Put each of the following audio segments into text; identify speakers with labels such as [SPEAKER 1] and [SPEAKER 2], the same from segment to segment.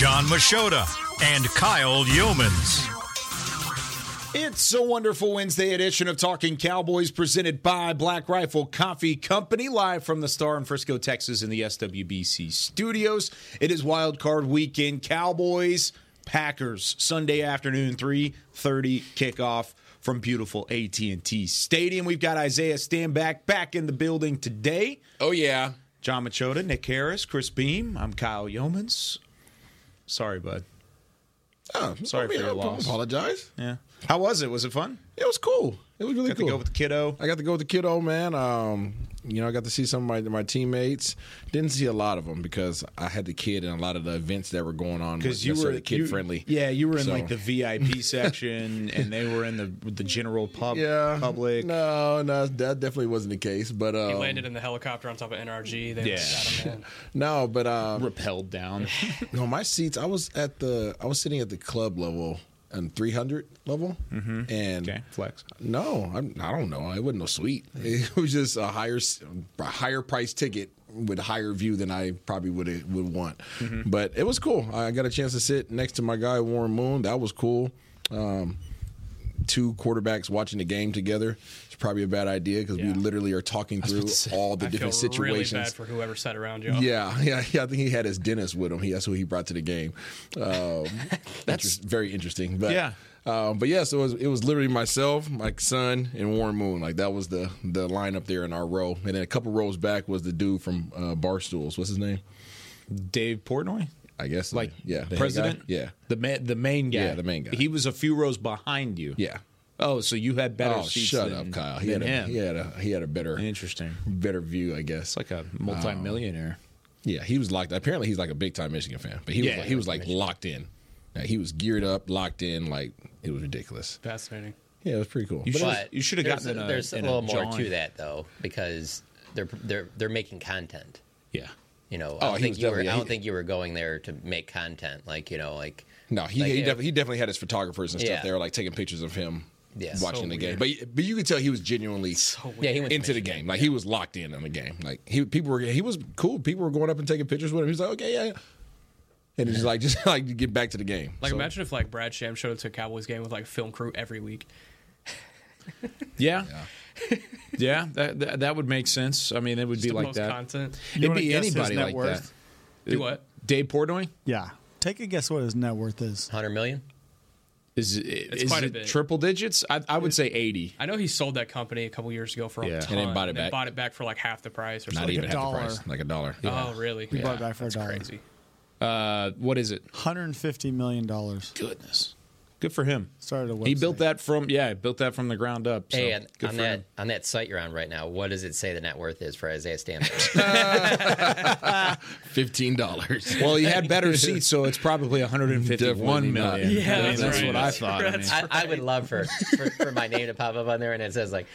[SPEAKER 1] John Machota, and Kyle Youmans.
[SPEAKER 2] It's a wonderful Wednesday edition of Talking Cowboys presented by Black Rifle Coffee Company, live from the Star in Frisco, Texas, in the SWBC studios. It is Wild Card Weekend. Cowboys, Packers, Sunday afternoon, 3:30 kickoff from beautiful AT&T Stadium. We've got Isaiah Stanback back in the building today.
[SPEAKER 3] Oh yeah.
[SPEAKER 2] John Machota, Nick Harris, Chris Beam. I'm Kyle Yeomans. Sorry, bud.
[SPEAKER 3] Oh,
[SPEAKER 2] Sorry
[SPEAKER 3] I mean,
[SPEAKER 2] for your
[SPEAKER 3] I
[SPEAKER 2] loss.
[SPEAKER 3] Apologize.
[SPEAKER 2] Yeah. How was it? Was it fun?
[SPEAKER 3] It was cool. It was really
[SPEAKER 2] Got
[SPEAKER 3] cool.
[SPEAKER 2] to go with the kiddo.
[SPEAKER 3] I got to go with the kiddo, man. Um, you know, I got to see some of my my teammates. Didn't see a lot of them because I had the kid in a lot of the events that were going on.
[SPEAKER 2] because
[SPEAKER 3] Because
[SPEAKER 2] you were
[SPEAKER 3] kid
[SPEAKER 2] you-
[SPEAKER 3] friendly.
[SPEAKER 2] Yeah, you were in
[SPEAKER 3] So-
[SPEAKER 2] like the VIP section, and they were in the the general pub
[SPEAKER 3] Yeah,
[SPEAKER 2] public.
[SPEAKER 3] No, no, that definitely wasn't the case. But um,
[SPEAKER 4] He landed in the helicopter on top of NRG. They
[SPEAKER 2] Yeah.
[SPEAKER 4] got him
[SPEAKER 3] no, but um,
[SPEAKER 2] Rappelled down.
[SPEAKER 3] no, my seats. I was at the. I was sitting at the club level and 300 level, mm-hmm. and
[SPEAKER 2] okay, flex.
[SPEAKER 3] No, I'm, I don't know. It wasn't no sweet It was just a higher, a higher price ticket with a higher view than I probably would would want. But it was cool. I got a chance to sit next to my guy Warren Moon. That was cool. Um, two quarterbacks watching the game together. It's probably a bad idea because we literally are talking through all the
[SPEAKER 4] I
[SPEAKER 3] different
[SPEAKER 4] feel really
[SPEAKER 3] situations.
[SPEAKER 4] bad for whoever sat around you.
[SPEAKER 3] Yeah, yeah, yeah. I think he had his dentist with him. He, that's who he brought to the game. Um, that's very interesting. But
[SPEAKER 2] Yeah.
[SPEAKER 3] um, but yeah. So it was, it was literally myself, my son, and Warren Moon. Like that was the the lineup there in our row. And then a couple rows back was the dude from uh, Barstools. What's his name?
[SPEAKER 2] Dave Portnoy,
[SPEAKER 3] I guess
[SPEAKER 2] like
[SPEAKER 3] yeah, the
[SPEAKER 2] president.
[SPEAKER 3] Yeah,
[SPEAKER 2] the ma- the main guy.
[SPEAKER 3] Yeah, the main guy.
[SPEAKER 2] He was a few rows behind you.
[SPEAKER 3] yeah.
[SPEAKER 2] Oh, so you had better
[SPEAKER 3] Oh,
[SPEAKER 2] seats.
[SPEAKER 3] shut
[SPEAKER 2] than,
[SPEAKER 3] up, Kyle. He had a
[SPEAKER 2] him.
[SPEAKER 3] he had a he had a better
[SPEAKER 2] Interesting.
[SPEAKER 3] better view, I guess.
[SPEAKER 2] It's like a um, multimillionaire.
[SPEAKER 3] Yeah, he was locked. Apparently, he's like a big time Michigan fan, but he was
[SPEAKER 2] Yeah,
[SPEAKER 3] he was like locked in. Like, he was geared up, locked in. Like it was ridiculous.
[SPEAKER 4] Fascinating.
[SPEAKER 3] Yeah, it was pretty cool.
[SPEAKER 2] You
[SPEAKER 3] But
[SPEAKER 2] should you should have
[SPEAKER 5] there's-
[SPEAKER 2] gotten in a,
[SPEAKER 5] there's
[SPEAKER 2] in
[SPEAKER 5] a little more to that though because they're they're they're making content.
[SPEAKER 2] Yeah.
[SPEAKER 5] You know,
[SPEAKER 3] Oh,
[SPEAKER 5] I don't
[SPEAKER 3] he
[SPEAKER 5] think
[SPEAKER 3] was
[SPEAKER 5] you were.
[SPEAKER 3] definitely-
[SPEAKER 5] I don't
[SPEAKER 3] he-
[SPEAKER 5] think you were going there to make content. Like you know, like
[SPEAKER 3] no, he
[SPEAKER 5] Like,
[SPEAKER 3] he,
[SPEAKER 5] yeah.
[SPEAKER 3] definitely, he definitely had his photographers and stuff
[SPEAKER 5] Yeah.
[SPEAKER 3] there, like taking pictures of him
[SPEAKER 5] Yeah.
[SPEAKER 3] watching
[SPEAKER 4] So
[SPEAKER 3] the game. But but you could tell he was genuinely
[SPEAKER 5] yeah, he went
[SPEAKER 3] into the game. Like he was locked in on the game. Like he people were he was cool. People were going up and taking pictures with him. He was like, okay, yeah. yeah. And he's like, just like to get back to the game.
[SPEAKER 4] Like
[SPEAKER 3] So-
[SPEAKER 4] imagine if like Brad Sham showed up to a Cowboys game with like film crew every week.
[SPEAKER 2] Yeah. Yeah, that, that that would make sense. I mean, it would
[SPEAKER 4] Just
[SPEAKER 2] be
[SPEAKER 4] the
[SPEAKER 2] like
[SPEAKER 4] most
[SPEAKER 2] that.
[SPEAKER 4] content.
[SPEAKER 2] It'd be anybody
[SPEAKER 6] net
[SPEAKER 2] like
[SPEAKER 6] worth?
[SPEAKER 2] that.
[SPEAKER 4] Do what?
[SPEAKER 2] Dave Portnoy
[SPEAKER 6] Yeah. Take a guess what his net worth is.
[SPEAKER 5] Hundred million.
[SPEAKER 2] is is
[SPEAKER 4] quite a
[SPEAKER 2] it
[SPEAKER 4] bit.
[SPEAKER 2] triple digits? I, I would say eighty.
[SPEAKER 4] I know he sold that company a couple years ago for a
[SPEAKER 2] Yeah. And
[SPEAKER 3] then bought it back.
[SPEAKER 4] bought it back for like half the price or
[SPEAKER 3] not
[SPEAKER 4] something.
[SPEAKER 3] even
[SPEAKER 6] a
[SPEAKER 3] half the price, like a dollar.
[SPEAKER 4] Oh, really?
[SPEAKER 6] He bought it back for a
[SPEAKER 4] That's
[SPEAKER 6] dollar.
[SPEAKER 4] crazy.
[SPEAKER 2] Uh, what is it?
[SPEAKER 6] $150 million.
[SPEAKER 2] Goodness, good for him.
[SPEAKER 6] Started a website.
[SPEAKER 2] He built that from yeah, built that from the ground up. So
[SPEAKER 5] hey, and
[SPEAKER 2] good
[SPEAKER 5] on
[SPEAKER 2] for
[SPEAKER 5] that
[SPEAKER 2] him.
[SPEAKER 5] on that site you're on right now, what does it say the net worth is for Isaiah Stanford?
[SPEAKER 3] Fifteen dollars.
[SPEAKER 2] Well, he had better seats, so it's probably one hundred and
[SPEAKER 3] Definitely
[SPEAKER 2] fifty-one
[SPEAKER 3] not.
[SPEAKER 2] million.
[SPEAKER 4] Yeah,
[SPEAKER 2] I mean,
[SPEAKER 4] that's
[SPEAKER 2] that's
[SPEAKER 4] right.
[SPEAKER 2] what I thought. I mean,
[SPEAKER 4] That's
[SPEAKER 5] I, I would love for, for for my name to pop up on there and it says like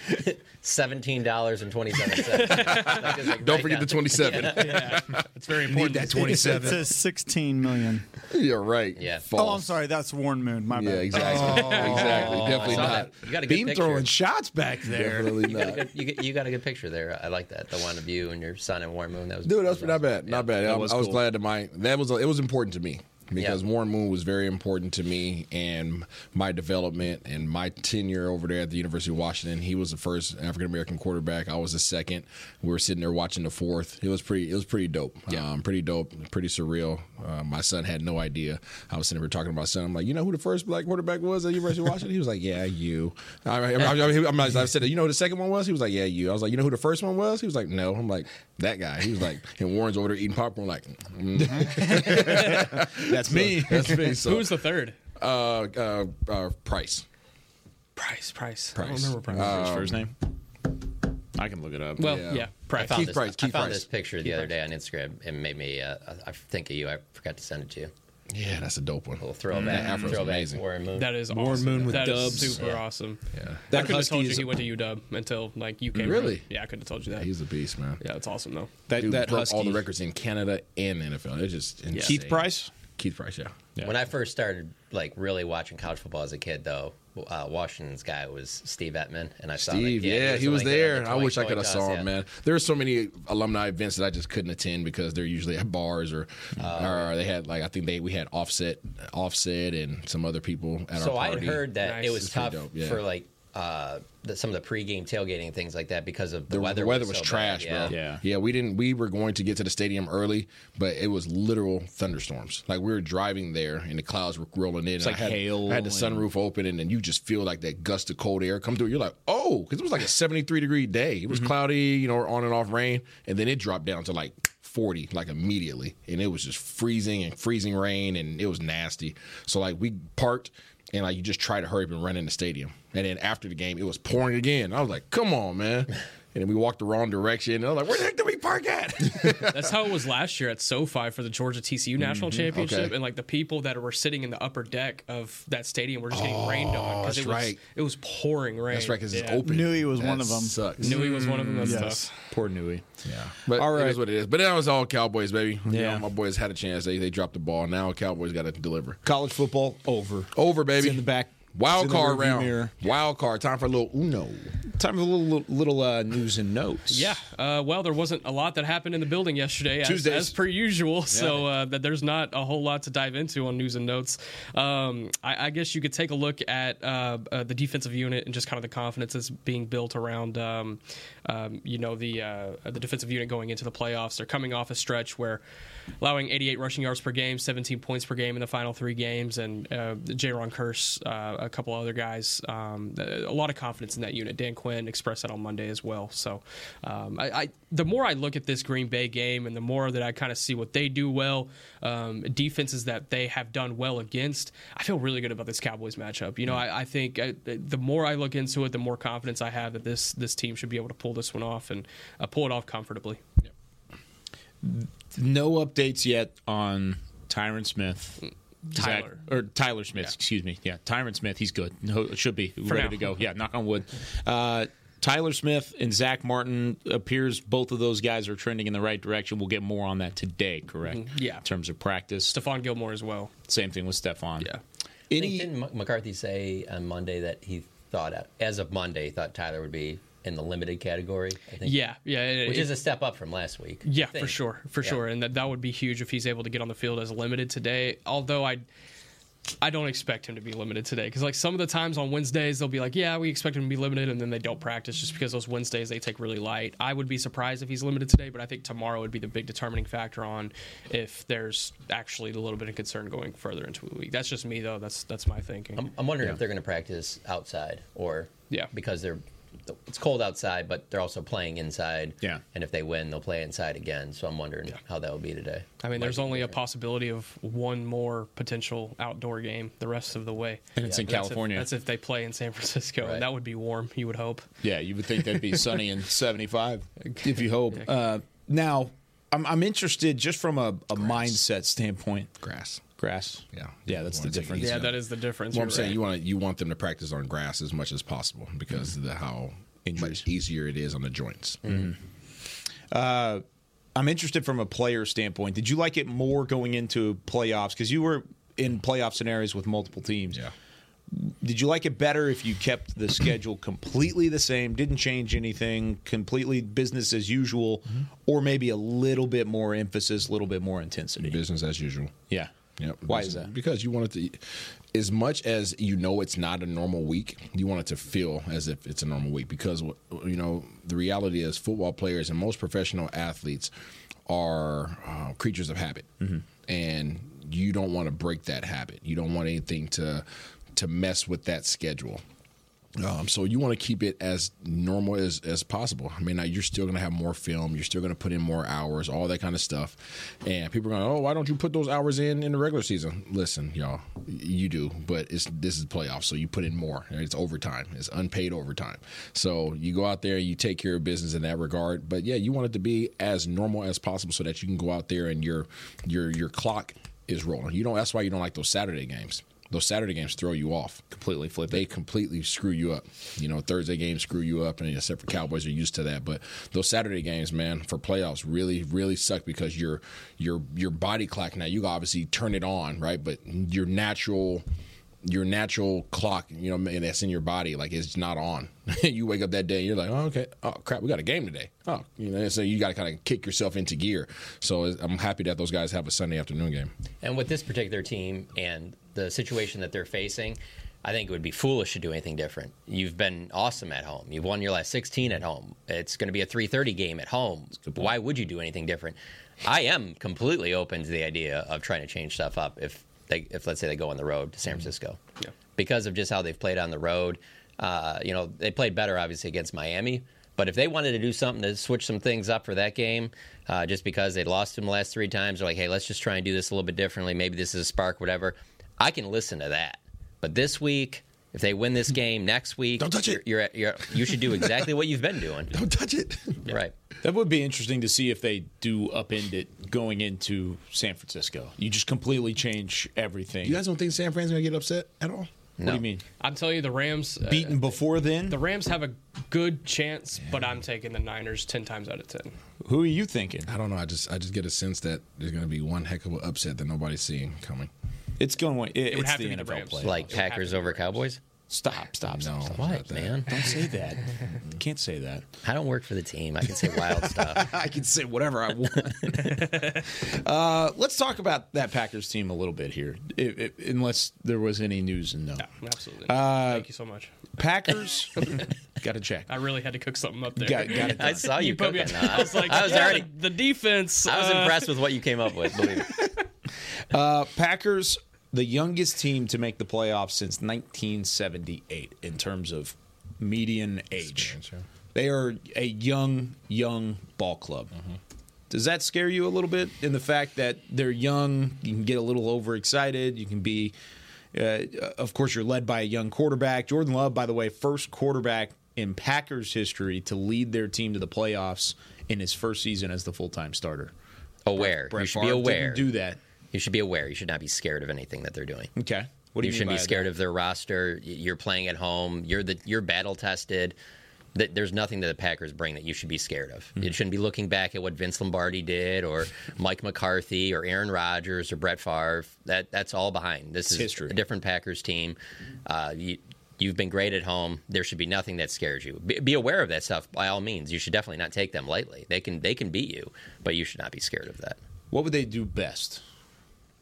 [SPEAKER 5] seventeen dollars and twenty seven cents.
[SPEAKER 3] Don't forget the twenty-seven.
[SPEAKER 4] Yeah, it's very important.
[SPEAKER 2] that
[SPEAKER 6] It
[SPEAKER 2] twenty-seven.
[SPEAKER 6] says 16 million.
[SPEAKER 3] You're right.
[SPEAKER 5] Yeah.
[SPEAKER 6] Oh, I'm sorry. That's Warren Moon. My
[SPEAKER 3] Yeah,
[SPEAKER 6] bad.
[SPEAKER 3] exactly. Oh. exactly. Definitely not.
[SPEAKER 5] that. You got a good
[SPEAKER 2] Beam
[SPEAKER 5] picture.
[SPEAKER 2] throwing shots back there.
[SPEAKER 3] Definitely
[SPEAKER 5] You got, a
[SPEAKER 3] not.
[SPEAKER 5] good, you, got- you got a good picture there. I like that. The one of you and your son and Warren Moon. That was
[SPEAKER 3] Dude, that was
[SPEAKER 5] that
[SPEAKER 3] not bad. Not bad. I,
[SPEAKER 2] was
[SPEAKER 3] I was
[SPEAKER 2] cool.
[SPEAKER 3] glad that my that was it was important to me because
[SPEAKER 5] Yeah.
[SPEAKER 3] Warren Moon was very important to me and my development and my tenure over there at the University of Washington. He was the first African American quarterback. I was the second. We were sitting there watching the fourth. It was pretty. It was pretty dope. Yeah, um, pretty dope. Pretty surreal. Uh, my son had no idea. I was sitting there talking to my son. I'm like, you know who the first black quarterback was at the University of Washington? He was like, yeah, you. I, I, I, I, I said, you know who the second one was? He was like, yeah, you. I was like, you know who the first one was? He was like, no. I'm like, that guy. He was like, and Warren's over there eating popcorn. Like, mm,
[SPEAKER 2] That's me.
[SPEAKER 3] that's me. So,
[SPEAKER 4] Who was the third?
[SPEAKER 3] uh, uh, uh, Price?
[SPEAKER 4] Price. Price. I
[SPEAKER 3] Price.
[SPEAKER 4] don't remember Price.
[SPEAKER 2] What's his first name? I can look it up.
[SPEAKER 4] well,
[SPEAKER 3] yeah.
[SPEAKER 4] yeah.
[SPEAKER 5] I
[SPEAKER 4] Price.
[SPEAKER 5] found
[SPEAKER 3] Keith
[SPEAKER 5] this,
[SPEAKER 3] Price,
[SPEAKER 5] I
[SPEAKER 3] Keith
[SPEAKER 5] found
[SPEAKER 3] Price.
[SPEAKER 5] this picture the other day on Instagram and made me. Uh, I think of you. I forgot to send it to you.
[SPEAKER 3] Yeah, that's a dope one.
[SPEAKER 5] little throwback.
[SPEAKER 3] That afro's
[SPEAKER 5] throwback
[SPEAKER 3] amazing.
[SPEAKER 5] Warren Moon.
[SPEAKER 4] That is
[SPEAKER 2] Warren
[SPEAKER 4] awesome.
[SPEAKER 2] Moon with
[SPEAKER 4] That is
[SPEAKER 2] dubs.
[SPEAKER 4] super
[SPEAKER 5] Yeah.
[SPEAKER 4] awesome.
[SPEAKER 3] Yeah,
[SPEAKER 4] I
[SPEAKER 2] That
[SPEAKER 4] couldn't have told you he went to UW until like you came.
[SPEAKER 3] Really?
[SPEAKER 4] around. Yeah, I couldn't have told you that.
[SPEAKER 3] he's a beast, man.
[SPEAKER 4] yeah, it's awesome though.
[SPEAKER 2] That
[SPEAKER 3] Dude
[SPEAKER 2] that
[SPEAKER 3] broke
[SPEAKER 2] husky.
[SPEAKER 3] all the records in Canada and the NFL. It's just insane.
[SPEAKER 2] Keith Price.
[SPEAKER 3] Keith Price, yeah.
[SPEAKER 2] Yeah.
[SPEAKER 5] When I first started like really watching college football as a kid, though, uh, Washington's guy was Steve Emtman, and I saw that-
[SPEAKER 3] Steve, yeah, he was
[SPEAKER 5] one that did
[SPEAKER 3] there.
[SPEAKER 5] the
[SPEAKER 3] I wish I could have
[SPEAKER 5] toss,
[SPEAKER 3] saw
[SPEAKER 5] yeah.
[SPEAKER 3] him, man. There are so many alumni events that I just couldn't attend because they're usually at bars or,
[SPEAKER 5] Oh,
[SPEAKER 3] or they had like I think they we had offset, offset, and some other people at
[SPEAKER 5] So
[SPEAKER 3] our
[SPEAKER 5] I
[SPEAKER 3] party.
[SPEAKER 5] had heard that
[SPEAKER 4] Nice.
[SPEAKER 5] it was
[SPEAKER 3] It's
[SPEAKER 5] tough
[SPEAKER 3] dope, yeah.
[SPEAKER 5] for like uh, the, some of the pregame tailgating and things like that because of the,
[SPEAKER 3] the
[SPEAKER 5] weather.
[SPEAKER 3] the weather was,
[SPEAKER 5] so
[SPEAKER 3] trash,
[SPEAKER 5] yeah.
[SPEAKER 3] bro.
[SPEAKER 2] Yeah.
[SPEAKER 3] yeah. We didn't. We were going to get to the stadium early, but it was literal thunderstorms. Like we were driving there, and the clouds were rolling in. It's
[SPEAKER 2] like
[SPEAKER 3] I had,
[SPEAKER 2] hail
[SPEAKER 3] I had the
[SPEAKER 2] and-
[SPEAKER 3] sunroof open, and then you just feel like that gust of cold air come through. You're like, oh, because it was like a 73 degree day. It was
[SPEAKER 2] Mm-hmm.
[SPEAKER 3] cloudy, you know, on and off rain, and then it dropped down to like 40 like immediately and it was just freezing and freezing rain and it was nasty so like we parked and like you just try to hurry up and run in the stadium. And then after the game it was pouring again. I was like come on man and then we walked the wrong direction and i was like where the heck did we park at
[SPEAKER 4] That's how it was last year at SoFi for the Georgia TCU National Championship,
[SPEAKER 3] Mm-hmm. Okay.
[SPEAKER 4] and like the people that were sitting in the upper deck of that stadium were just getting rained on because it was
[SPEAKER 3] right.
[SPEAKER 4] it was pouring rain.
[SPEAKER 3] that's right because it's
[SPEAKER 4] Yeah.
[SPEAKER 3] open
[SPEAKER 6] Knew he was one of them.
[SPEAKER 3] sucks
[SPEAKER 4] Nui was one of them. That's
[SPEAKER 6] Yes.
[SPEAKER 4] tough.
[SPEAKER 2] Poor Nui.
[SPEAKER 3] yeah but
[SPEAKER 2] All
[SPEAKER 3] all right
[SPEAKER 2] right.
[SPEAKER 3] it is what it is but that was all cowboys baby You
[SPEAKER 2] Yeah.
[SPEAKER 3] know, my boys had a chance they, they dropped the ball now cowboys got to deliver
[SPEAKER 2] College football over.
[SPEAKER 3] over baby
[SPEAKER 2] It's in the back.
[SPEAKER 3] Wild
[SPEAKER 2] it's in the
[SPEAKER 3] card
[SPEAKER 2] rearview
[SPEAKER 3] round
[SPEAKER 2] mirror.
[SPEAKER 3] wild card time for a little uno
[SPEAKER 2] Time for a little little uh, news and notes.
[SPEAKER 4] Yeah. Uh, well, there wasn't a lot that happened in the building yesterday, as, as per usual. So uh, that there's not a whole lot to dive into on news and notes. Um, I, I guess you could take a look at uh, uh, the defensive unit and just kind of the confidence that's being built around, um, um, you know, the uh, the defensive unit going into the playoffs. They're coming off a stretch where allowing 88 rushing yards per game, 17 points per game in the final three games, and uh, Kearse, uh, a couple other guys. Um, a lot of confidence in that unit. Dan Quinn expressed that on Monday as well. So, um, I, I the more I look at this Green Bay game, and the more that I kind of see what they do well, um, defenses that they have done well against, I feel really good about this Cowboys matchup. You know, I, I think I, the more I look into it, the more confidence I have that this this team should be able to pull this one off and uh, pull it off comfortably.
[SPEAKER 2] No updates yet on Tyron Smith. Zach-
[SPEAKER 4] Tyler.
[SPEAKER 2] or Tyler Smith, excuse me. Yeah, Tyron Smith. He's good. No, should be ready
[SPEAKER 4] now.
[SPEAKER 2] to go. Yeah, knock on wood. Uh, Tyler Smith and Zach Martin appears both of those guys are trending in the right direction. We'll get more on that today, correct?
[SPEAKER 4] Mm-hmm. Yeah.
[SPEAKER 2] In terms of practice.
[SPEAKER 4] Stephon Gilmore as well.
[SPEAKER 2] Same thing with Stephon.
[SPEAKER 4] Yeah.
[SPEAKER 5] I
[SPEAKER 2] Any
[SPEAKER 5] didn't McCarthy say on Monday that he thought, as of Monday, thought Tyler would be in the limited category? I think.
[SPEAKER 4] Yeah, yeah. it-
[SPEAKER 5] Which
[SPEAKER 4] it-
[SPEAKER 5] is a step up from last week.
[SPEAKER 4] Yeah, for sure, for
[SPEAKER 5] Yeah.
[SPEAKER 4] sure, and that that would be huge if he's able to get on the field as limited today. Although I, I don't expect him to be limited today because like some of the times on Wednesdays they'll be like, yeah, we expect him to be limited, and then they don't practice just because those Wednesdays they take really light. I would be surprised if he's limited today, but I think tomorrow would be the big determining factor on if there's actually a little bit of concern going further into the week. That's just me though. That's that's my thinking.
[SPEAKER 5] I'm, I'm wondering if they're going to practice outside or
[SPEAKER 4] Yeah.
[SPEAKER 5] because they're it's cold outside, but they're also playing inside.
[SPEAKER 2] Yeah.
[SPEAKER 5] and if they win, they'll play inside again. So I'm wondering how that will be today.
[SPEAKER 4] I mean, there's
[SPEAKER 5] Might be
[SPEAKER 4] only a possibility of one more potential outdoor game the rest of the way.
[SPEAKER 2] And it's in
[SPEAKER 4] That's if-
[SPEAKER 2] California.
[SPEAKER 4] That's if, they play in San Francisco,
[SPEAKER 5] Right.
[SPEAKER 4] and that would be warm. You would hope.
[SPEAKER 2] Yeah, you would think that'd be sunny and 75, if you hope. Uh, now, I'm, I'm interested just from a, a mindset standpoint.
[SPEAKER 3] grass
[SPEAKER 2] Grass.
[SPEAKER 3] Yeah.
[SPEAKER 2] Yeah, that's the
[SPEAKER 3] Wanna take it
[SPEAKER 2] difference.
[SPEAKER 3] easy
[SPEAKER 4] Yeah,
[SPEAKER 3] on
[SPEAKER 4] that
[SPEAKER 3] it.
[SPEAKER 4] is the difference.
[SPEAKER 3] Well, I'm
[SPEAKER 4] You're
[SPEAKER 3] saying
[SPEAKER 4] right.
[SPEAKER 3] you want you want them to practice on grass as much as possible because of the how
[SPEAKER 2] Injuries.
[SPEAKER 3] much easier it is on the joints. Mm-hmm.
[SPEAKER 2] Uh, I'm interested from a player standpoint. Did you like it more going into playoffs? Because you were in playoff scenarios with multiple teams.
[SPEAKER 3] Yeah.
[SPEAKER 2] Did you like it better if you kept the schedule completely the same, didn't change anything, completely business as usual, mm-hmm. or maybe a little bit more emphasis, a little bit more intensity?
[SPEAKER 3] Business as usual.
[SPEAKER 2] Yeah.
[SPEAKER 3] Yep.
[SPEAKER 2] Why is that?
[SPEAKER 3] Because you want it to, as much as you know it's not a normal week, you want it to feel as if it's a normal week. Because you know the reality is, football players and most professional athletes are uh, creatures of habit,
[SPEAKER 2] Mm-hmm.
[SPEAKER 3] and you don't want to break that habit. You don't want anything to to mess with that schedule. Um, so you want to keep it as normal as, as possible. I mean, you're still going to have more film. You're still going to put in more hours, all that kind of stuff. And people are going, oh, why don't you put those hours in in the regular season? Listen, y'all, you do, but it's this is playoffs, so you put in more. It's overtime. It's unpaid overtime. So you go out there, and you take care of business in that regard. But yeah, you want it to be as normal as possible so that you can go out there and your your your clock is rolling. You don't. That's why you don't like those Saturday games. Those Saturday games throw you off.
[SPEAKER 2] Completely flip
[SPEAKER 3] They
[SPEAKER 2] it.
[SPEAKER 3] completely screw you up. You know, Thursday games screw you up, and except for Cowboys are used to that. But those Saturday games, man, for playoffs, really, really suck because your your your body clock now. You obviously turn it on, right? But your natural your natural clock, you know, that's in your body, like it's not on. you wake up that day, and you're like, oh, okay, oh crap, we got a game today. Oh, you know, so you got to kind of kick yourself into gear. So I'm happy that those guys have a Sunday afternoon game.
[SPEAKER 5] And with this particular team and the situation that they're facing, I think it would be foolish to do anything different. You've been awesome at home. You've won your last 16 at home. It's going to be a 3:30 game at home. Why would you do anything different? I am completely open to the idea of trying to change stuff up if they if let's say they go on the road to San Francisco.
[SPEAKER 4] Yeah.
[SPEAKER 5] Because of just how they've played on the road. Uh, you know, they played better obviously against Miami, but if they wanted to do something to switch some things up for that game, uh, just because they'd lost them the last three times, they're like, hey, let's just try and do this a little bit differently. Maybe this is a spark, whatever. I can listen to that. But this week, if they win this game next week,
[SPEAKER 3] Don't touch it.
[SPEAKER 5] You're, you're, you're, you should do exactly what you've been doing.
[SPEAKER 3] Don't touch it.
[SPEAKER 5] Right.
[SPEAKER 2] That would be interesting to see if they do upend it going into San Francisco. You just completely change everything.
[SPEAKER 3] You guys don't think San Fran's gonna get upset at all?
[SPEAKER 2] what do you mean?
[SPEAKER 4] I'm telling you, the Rams uh,
[SPEAKER 2] Beaten before then?
[SPEAKER 4] The Rams have a good chance, but I'm taking the Niners ten times out of ten.
[SPEAKER 2] Who are you thinking?
[SPEAKER 3] I don't know. I just I just get a sense that there's gonna be one heck of an upset that nobody's seeing coming.
[SPEAKER 2] It's going. It,
[SPEAKER 4] would
[SPEAKER 2] it's
[SPEAKER 4] have
[SPEAKER 2] the
[SPEAKER 4] to be the
[SPEAKER 2] NFL
[SPEAKER 4] Rams.
[SPEAKER 2] play.
[SPEAKER 5] Like
[SPEAKER 4] It would have
[SPEAKER 5] Packers over Cowboys?
[SPEAKER 2] stop, stop, stop,
[SPEAKER 3] No.
[SPEAKER 2] stop.
[SPEAKER 5] What, man?
[SPEAKER 2] Don't say that. Can't say that.
[SPEAKER 5] I don't work for the team. I can say wild stuff.
[SPEAKER 2] I can say whatever I want. uh, let's talk about that Packers team a little bit here, if, if, unless there was any news and no.
[SPEAKER 4] Yeah, absolutely.
[SPEAKER 2] Uh,
[SPEAKER 4] Thank you so much.
[SPEAKER 2] Packers, got to check.
[SPEAKER 4] I really had to cook something up there.
[SPEAKER 2] Got, got it
[SPEAKER 5] I saw you,
[SPEAKER 4] put me
[SPEAKER 5] cooking.
[SPEAKER 4] on- I was like,
[SPEAKER 5] I was
[SPEAKER 4] yeah,
[SPEAKER 5] already.
[SPEAKER 4] the, the defense.
[SPEAKER 5] I was
[SPEAKER 4] uh,
[SPEAKER 5] impressed with what you came up with. Believe it.
[SPEAKER 2] Uh, Packers, the youngest team to make the playoffs since 1978 in terms of median age.
[SPEAKER 3] Yeah.
[SPEAKER 2] They are a young, young ball club. Does that scare you a little bit in the fact that they're young? You can get a little overexcited. You can be, uh, of course, you're led by a young quarterback. Jordan Love, by the way, first quarterback in Packers history to lead their team to the playoffs in his first season as the full time starter.
[SPEAKER 5] Aware.
[SPEAKER 2] Brett
[SPEAKER 5] you should
[SPEAKER 2] Favre
[SPEAKER 5] be aware.
[SPEAKER 2] Didn't do that.
[SPEAKER 5] You should be aware. You should not be scared of anything that they're doing.
[SPEAKER 2] Okay. What do
[SPEAKER 5] you
[SPEAKER 2] you,
[SPEAKER 5] shouldn't be scared
[SPEAKER 2] that?
[SPEAKER 5] of their roster. You're playing at home. You're the you're battle tested. Th- There's nothing that the Packers bring that you should be scared of.
[SPEAKER 2] Hmm.
[SPEAKER 5] You shouldn't be looking back at what Vince Lombardi did, or Mike McCarthy, or Aaron Rodgers, or Brett Favre. That that's all behind. This is
[SPEAKER 2] history.
[SPEAKER 5] a different Packers team. Uh, you, you've been great at home. There should be nothing that scares you. Be, be aware of that stuff by all means. You should definitely not take them lightly. They can they can beat you, but you should not be scared of that.
[SPEAKER 2] What would they do best,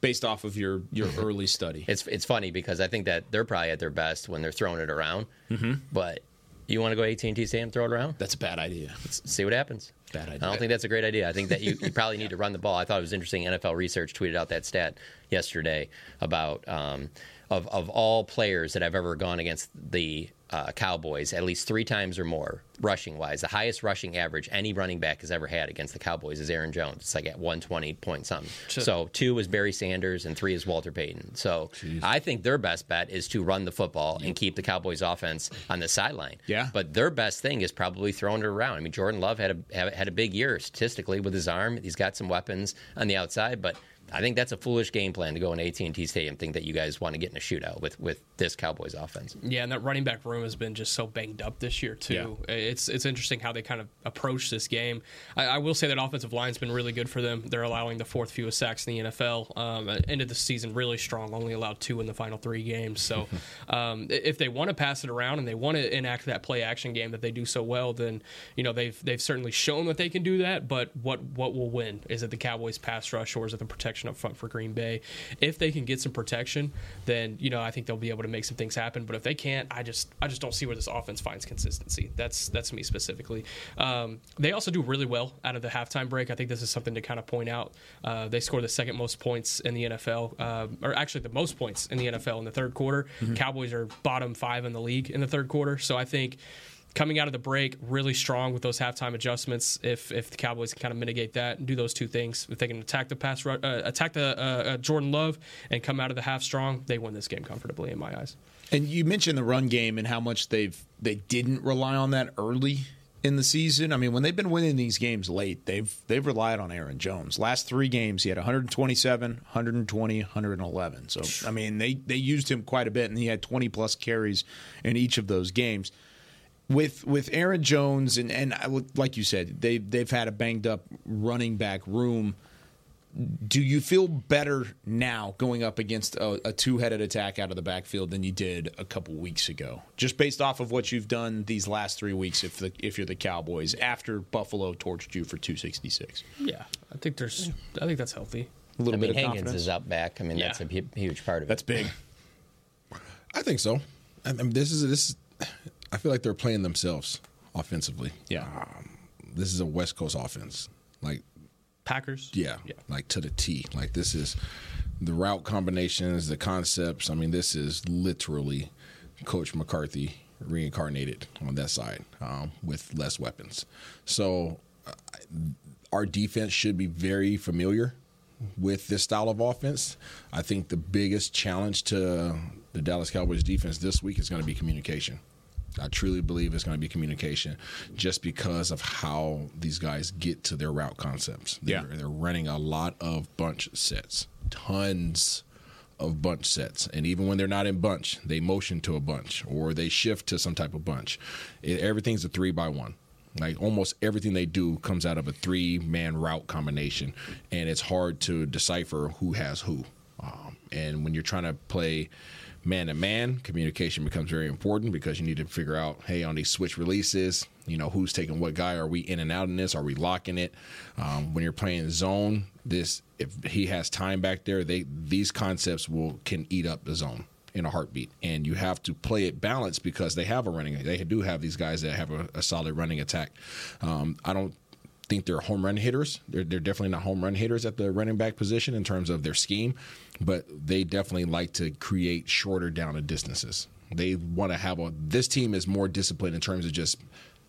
[SPEAKER 2] based off of your your early study?
[SPEAKER 5] It's it's funny because I think that they're probably at their best when they're throwing it around. Mm-hmm. But you want to go AT and T Stadium, throw it around,
[SPEAKER 2] That's a bad idea.
[SPEAKER 5] Let's see what happens.
[SPEAKER 2] Bad idea.
[SPEAKER 5] I don't think that's a great idea. I think that you, you probably need to run the ball. I thought it was interesting. NFL Research tweeted out that stat yesterday about um, of of all players that I've ever gone against the uh, Cowboys at least three times or more rushing wise. The highest rushing average any running back has ever had against the Cowboys is Aaron Jones. It's like at 120 point something. So two is Barry Sanders and three is Walter Payton. So I think their best bet is to run the football and keep the Cowboys offense on the sideline.
[SPEAKER 2] Yeah.
[SPEAKER 5] But their best thing is probably throwing it around. I mean, Jordan Love had a had a big year statistically with his arm. He's got some weapons on the outside, but I think that's a foolish game plan to go in AT and T Stadium. Think that you guys want to get in a shootout with with this Cowboys offense.
[SPEAKER 4] Yeah, and that running back room has been just so banged up this year too. It's it's interesting how they kind of approach this game. I, I will say that offensive line's been really good for them. They're allowing the fourth fewest sacks in the NFL. Um, ended the season really strong. Only allowed two in the final three games. So um, if they want to pass it around and they want to enact that play action game that they do so well, then you know they've they've certainly shown that they can do that. But what what will win? Is it the Cowboys pass rush or is it the protection up front for Green Bay? If they can get some protection, then you know I think they'll be able to make some things happen. But if they can't, I just I just don't see where this offense finds consistency. That's that's me specifically. Um, they also do really well out of the halftime break. I think this is something to kind of point out. Uh, they score the second most points in the NFL, uh, or actually the most points in the NFL in the third quarter. Cowboys are bottom five in the league in the third quarter. So I think coming out of the break really strong with those halftime adjustments. If if the Cowboys can kind of mitigate that and do those two things, if they can attack the pass, uh, attack the uh, uh, Jordan Love and come out of the half strong, they win this game comfortably in my eyes.
[SPEAKER 2] And you mentioned the run game and how much they've they didn't rely on that early in the season. I mean, when they've been winning these games late, they've they've relied on Aaron Jones. Last three games, he had 127, 120, 111. So I mean, they they used him quite a bit, and he had 20 plus carries in each of those games. With with Aaron Jones and and I would- like you said, they they've had a banged up running back room. Do you feel better now going up against a, a two headed attack out of the backfield than you did a couple weeks ago? Just based off of what you've done these last three weeks, if the if you're the Cowboys after Buffalo torched you for two sixty six,
[SPEAKER 4] Yeah, I think there's. I think that's healthy.
[SPEAKER 2] a little
[SPEAKER 5] I mean,
[SPEAKER 2] bit of
[SPEAKER 5] Hankins
[SPEAKER 2] confidence.
[SPEAKER 5] is up back. I mean, that's a huge part of it.
[SPEAKER 2] That's big.
[SPEAKER 3] I think so. I mean, this is this. Is, I feel like they're playing themselves offensively.
[SPEAKER 2] Yeah.
[SPEAKER 3] This is a West Coast offense. Like
[SPEAKER 4] Packers.
[SPEAKER 3] Yeah,
[SPEAKER 4] Yeah.
[SPEAKER 3] like to the T. Like this is the route combinations, the concepts. I mean, this is literally Coach McCarthy reincarnated on that side um, with less weapons. So uh, our defense should be very familiar with this style of offense. I think the biggest challenge to the Dallas Cowboys defense this week is going to be communication. I truly believe it's going to be communication just because of how these guys get to their route concepts. They're,
[SPEAKER 2] Yeah.
[SPEAKER 3] they're running a lot of bunch sets, tons of bunch sets. And even when they're not in bunch, they motion to a bunch or they shift to some type of bunch. It, everything's a three by one. Like almost everything they do comes out of a three man route combination, and it's hard to decipher who has who. Um, and when you're trying to play man to man, communication becomes very important because you need to figure out, hey, on these switch releases, you know, who's taking what guy? Are we in and out in this? Are we locking it? Um, when you're playing zone, this if he has time back there, they these concepts will can eat up the zone in a heartbeat. And you have to play it balanced because they have a running. They do have these guys that have a, a solid running attack. Um, I don't think they're home run hitters. They're, they're definitely not home run hitters at the running back position in terms of their scheme, but they definitely like to create shorter down distances. They want to have a. This team is more disciplined in terms of just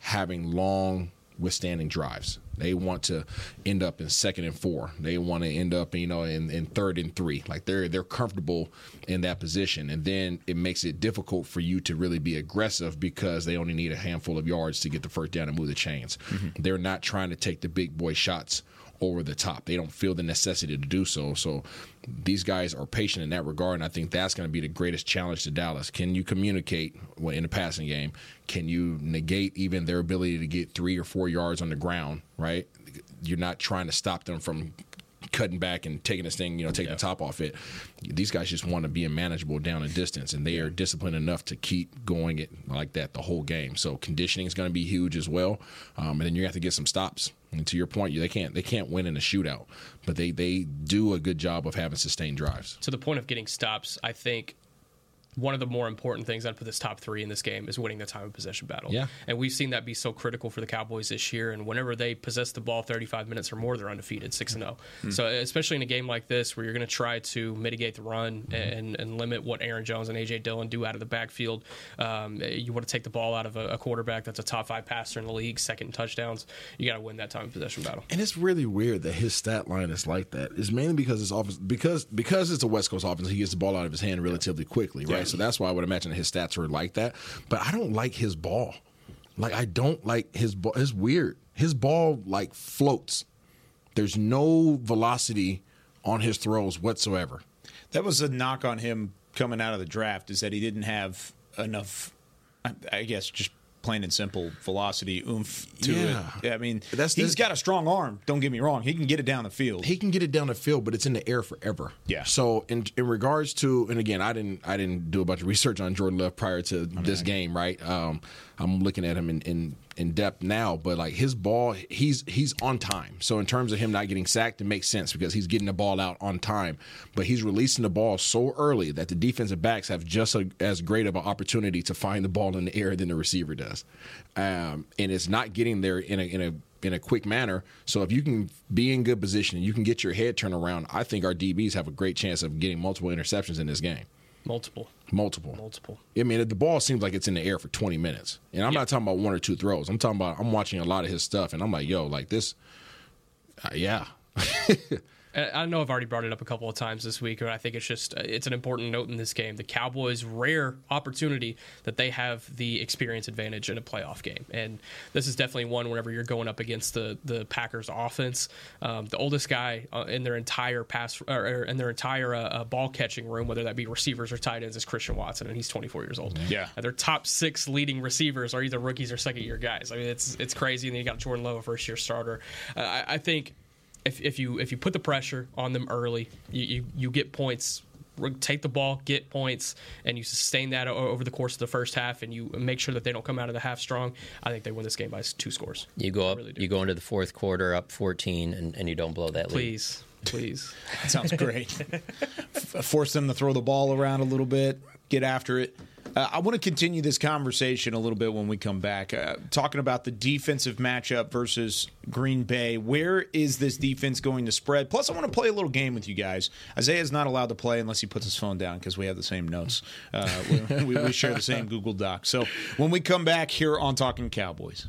[SPEAKER 3] having long withstanding drives. They want to end up in second and four. They want to end up, you know, in, in third and three. Like they're they're comfortable in that position, and then it makes it difficult for you to really be aggressive because they only need a handful of yards to get the first down and move the chains. Mm-hmm. They're not trying to take the big boy shots over the top. They don't feel the necessity to do so. So these guys are patient in that regard, and I think that's going to be the greatest challenge to Dallas. Can you communicate in the passing game? Can you negate even their ability to get three or four yards on the ground? Right? You're not trying to stop them from cutting back and taking this thing, you know, taking the top off it. These guys just want to be manageable down a distance, and they are disciplined enough to keep going it like that the whole game. So conditioning is going to be huge as well, um, and then you have to get some stops. And to your point, they can't they can't win in a shootout, but they they do a good job of having sustained drives.
[SPEAKER 4] to the point of getting stops, I think one of the more important things I'd put this top three in this game is winning the time of possession battle.
[SPEAKER 3] Yeah.
[SPEAKER 4] And we've seen that be so critical for the Cowboys this year. And whenever they possess the ball 35 minutes or more, they're undefeated, 6 and 0. So, especially in a game like this where you're going to try to mitigate the run and, and limit what Aaron Jones and A.J. Dillon do out of the backfield, um, you want to take the ball out of a, a quarterback that's a top five passer in the league, second in touchdowns. You got to win that time of possession battle.
[SPEAKER 3] And it's really weird that his stat line is like that. It's mainly because it's offense because because it's a West Coast offense. He gets the ball out of his hand relatively quickly, right? So that's why I would imagine his stats are like that. But I don't like his ball. Like I don't like his ball. It's weird. His ball like floats. There's no velocity on his throws whatsoever.
[SPEAKER 2] That was a knock on him coming out of the draft is that he didn't have enough, I guess, just plain and simple velocity, oomph to
[SPEAKER 3] Yeah.
[SPEAKER 2] it. I mean,
[SPEAKER 3] That's-
[SPEAKER 2] he's
[SPEAKER 3] that's-
[SPEAKER 2] got a strong arm. Don't get me wrong; he can get it down the field.
[SPEAKER 3] he can get it down the field, but it's in the air forever.
[SPEAKER 2] Yeah.
[SPEAKER 3] So in in regards to, and again, I didn't I didn't do a bunch of research on Jordan Love prior to this game, right? Um, I'm looking at him in, in in depth now, but like his ball, he's he's on time. So in terms of him not getting sacked, it makes sense because he's getting the ball out on time. But he's releasing the ball so early that the defensive backs have just a, as great of an opportunity to find the ball in the air than the receiver does, um, and it's not getting there in a in a in a quick manner. So if you can be in good position and you can get your head turned around, I think our DBs have a great chance of getting multiple interceptions in this game.
[SPEAKER 4] Multiple.
[SPEAKER 3] Multiple.
[SPEAKER 4] Multiple.
[SPEAKER 3] I mean, the ball seems like it's in the air for 20 minutes. And I'm not talking about one or two throws. I'm talking about I'm watching a lot of his stuff and I'm like, yo, like this uh, yeah.
[SPEAKER 4] I know I've already brought it up a couple of times this week, but I think it's just uh, it's an important note in this game. The Cowboys' rare opportunity that they have the experience advantage in a playoff game, and this is definitely one whenever you're going up against the the Packers offense. Um, the oldest guy uh, in their entire pass or, in their entire uh, uh, ball catching room, whether that be receivers or tight ends, is Christian Watson, and he's 24 years old.
[SPEAKER 2] Yeah.
[SPEAKER 4] And their top six leading receivers are either rookies or second year guys. I mean, it's it's crazy. And then you got Jordan Love, a first year starter. Uh, I, I think if, if you if you put the pressure on them early, you you, you get points. Take the ball, get points, and you sustain that over the course of the first half, and you make sure that they don't come out of the half strong. I think they win this game by two scores.
[SPEAKER 5] You go up,
[SPEAKER 4] really
[SPEAKER 5] you go into the fourth quarter up 14, and, and you don't blow that lead.
[SPEAKER 4] Please, please.
[SPEAKER 2] Sounds great. F- Force them to throw the ball around a little bit, get after it. Uh, I want to continue this conversation a little bit when we come back, uh, talking about the defensive matchup versus Green Bay. Where is this defense going to spread? Plus, I want to play a little game with you guys. Isaiah's not allowed to play unless he puts his phone down because we have the same notes. Uh, we, we, we share the same Google Doc. So when we come back here on Talking Cowboys.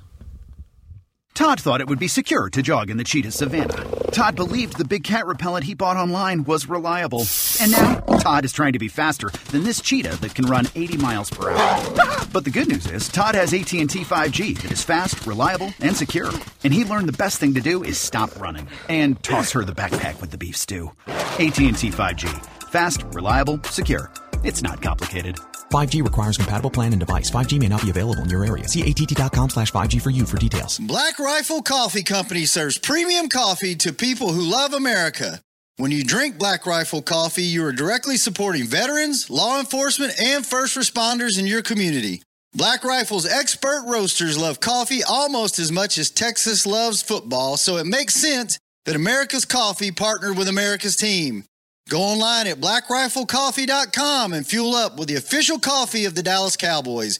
[SPEAKER 7] Todd thought it would be secure to jog in the cheetah savannah. Todd believed the big cat repellent he bought online was reliable. And now, Todd is trying to be faster than this cheetah that can run 80 miles per hour. But the good news is, Todd has AT&T 5G that is fast, reliable, and secure. And he learned the best thing to do is stop running and toss her the backpack with the beef stew. AT&T 5G. Fast, reliable, secure. It's not complicated.
[SPEAKER 8] 5G requires compatible plan and device. 5G may not be available in your area. See att.com slash 5G for you for details.
[SPEAKER 9] Black Rifle Coffee Company serves premium coffee to people who love America. When you drink Black Rifle coffee, you are directly supporting veterans, law enforcement, and first responders in your community. Black Rifle's expert roasters love coffee almost as much as Texas loves football, so it makes sense that America's Coffee partnered with America's team. Go online at blackriflecoffee.com and fuel up with the official coffee of the Dallas Cowboys.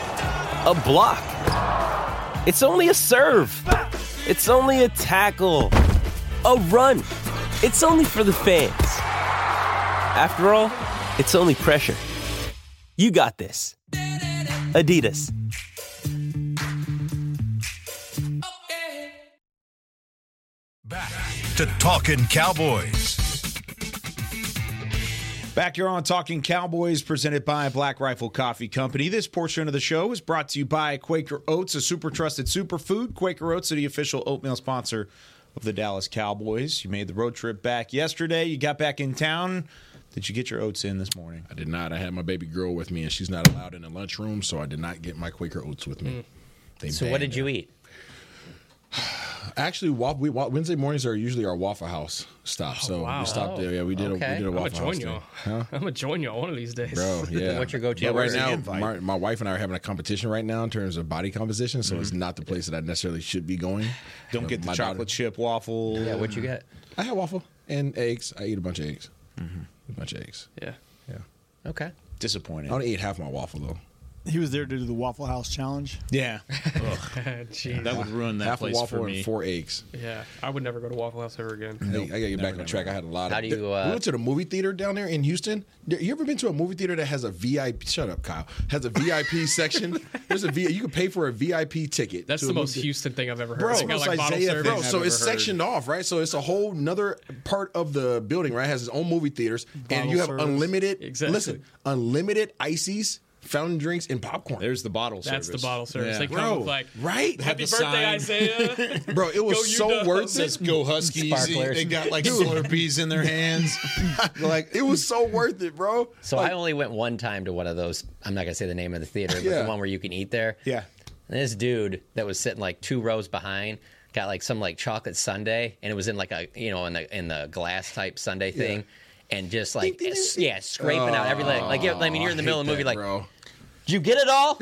[SPEAKER 10] a block. It's only a serve. It's only a tackle, a run. It's only for the fans. After all, it's only pressure. You got this. Adidas.
[SPEAKER 1] Back to Talking Cowboys.
[SPEAKER 2] Back here on Talking Cowboys, presented by Black Rifle Coffee Company. This portion of the show is brought to you by Quaker Oats, a super trusted superfood. Quaker Oats are the official oatmeal sponsor of the Dallas Cowboys. You made the road trip back yesterday. You got back in town. Did you get your oats in this morning?
[SPEAKER 3] I did not. I had my baby girl with me, and she's not allowed in the lunchroom, so I did not get my Quaker oats with me. Mm. They
[SPEAKER 5] So what
[SPEAKER 3] banned
[SPEAKER 5] did you eat?
[SPEAKER 3] Actually, wa- we, wa- Wednesday mornings are usually our Waffle House stop. so
[SPEAKER 4] wow.
[SPEAKER 3] we stopped there. Yeah, we did. A, we did a
[SPEAKER 4] I'm gonna
[SPEAKER 3] Waffle
[SPEAKER 4] join
[SPEAKER 3] House.
[SPEAKER 4] y'all.
[SPEAKER 3] Huh?
[SPEAKER 4] I'm gonna join y'all one of these days,
[SPEAKER 3] Bro, yeah.
[SPEAKER 5] What's your go-to?
[SPEAKER 3] But right
[SPEAKER 5] Where's the
[SPEAKER 3] now, my, my wife and I are having a competition right now in terms of body composition, so
[SPEAKER 5] Mm-hmm.
[SPEAKER 3] it's not the place that I necessarily should be going.
[SPEAKER 2] Don't
[SPEAKER 3] Uh,
[SPEAKER 2] get the chocolate
[SPEAKER 3] daughter-
[SPEAKER 2] chip waffle.
[SPEAKER 5] Yeah, what you get?
[SPEAKER 3] I had waffle and eggs. I eat a bunch of eggs. A bunch of eggs.
[SPEAKER 4] Yeah.
[SPEAKER 3] Yeah.
[SPEAKER 5] Okay.
[SPEAKER 2] Disappointing.
[SPEAKER 3] I only ate half my waffle though.
[SPEAKER 6] He was there to do the Waffle House challenge.
[SPEAKER 2] Yeah.
[SPEAKER 4] Jeez.
[SPEAKER 2] That would ruin that
[SPEAKER 3] Half a
[SPEAKER 2] place
[SPEAKER 3] waffle
[SPEAKER 2] for
[SPEAKER 3] and four eggs.
[SPEAKER 4] Yeah, I would never go to Waffle House ever again.
[SPEAKER 3] Hey, I gotta get back on track. I had a lot of.
[SPEAKER 5] How do you, uh,
[SPEAKER 3] we went to the movie theater down there in Houston. You ever been to a movie theater that has a VIP? Shut up, Kyle. Has a VIP section. There's a V. You can pay for a VIP ticket.
[SPEAKER 4] That's
[SPEAKER 3] to
[SPEAKER 4] the
[SPEAKER 3] a
[SPEAKER 4] most
[SPEAKER 3] movie-
[SPEAKER 4] Houston thing I've ever heard.
[SPEAKER 3] Bro,
[SPEAKER 4] They got, like, bottle
[SPEAKER 3] Isaiah
[SPEAKER 4] service.
[SPEAKER 3] bro,
[SPEAKER 4] I've
[SPEAKER 3] so
[SPEAKER 4] ever
[SPEAKER 3] it's
[SPEAKER 4] heard.
[SPEAKER 3] sectioned off, right? So it's a whole another part of the building, right? It has its own movie theaters, and
[SPEAKER 6] Bottle
[SPEAKER 3] you have
[SPEAKER 6] service.
[SPEAKER 3] unlimited.
[SPEAKER 4] Exactly.
[SPEAKER 3] Listen, unlimited ices, fountain drinks, and popcorn.
[SPEAKER 2] There's the bottle service.
[SPEAKER 4] That's the bottle service.
[SPEAKER 2] Yeah.
[SPEAKER 4] They come
[SPEAKER 3] Bro,
[SPEAKER 4] with like,
[SPEAKER 3] right?
[SPEAKER 4] "Happy birthday,
[SPEAKER 2] sign.
[SPEAKER 4] Isaiah."
[SPEAKER 3] Bro, it was
[SPEAKER 4] Go
[SPEAKER 3] so
[SPEAKER 4] U-Dubs.
[SPEAKER 3] worth it.
[SPEAKER 2] go Huskies. They got like Slurpees in their hands.
[SPEAKER 3] like it was so worth it, bro.
[SPEAKER 5] So
[SPEAKER 3] Like,
[SPEAKER 5] I only went one time to one of those. I'm not gonna say the name of the theater, but
[SPEAKER 3] Yeah.
[SPEAKER 5] the one where you can eat there.
[SPEAKER 2] Yeah.
[SPEAKER 5] And this dude that was sitting like two rows behind got like some like chocolate sundae, and it was in like a you know in the in the glass type sundae thing, and just like s- yeah, scraping out everything. Like yeah, I mean, you're in the
[SPEAKER 3] oh,
[SPEAKER 5] middle of the movie,
[SPEAKER 3] that,
[SPEAKER 5] like,
[SPEAKER 3] bro.
[SPEAKER 5] Did you get it all?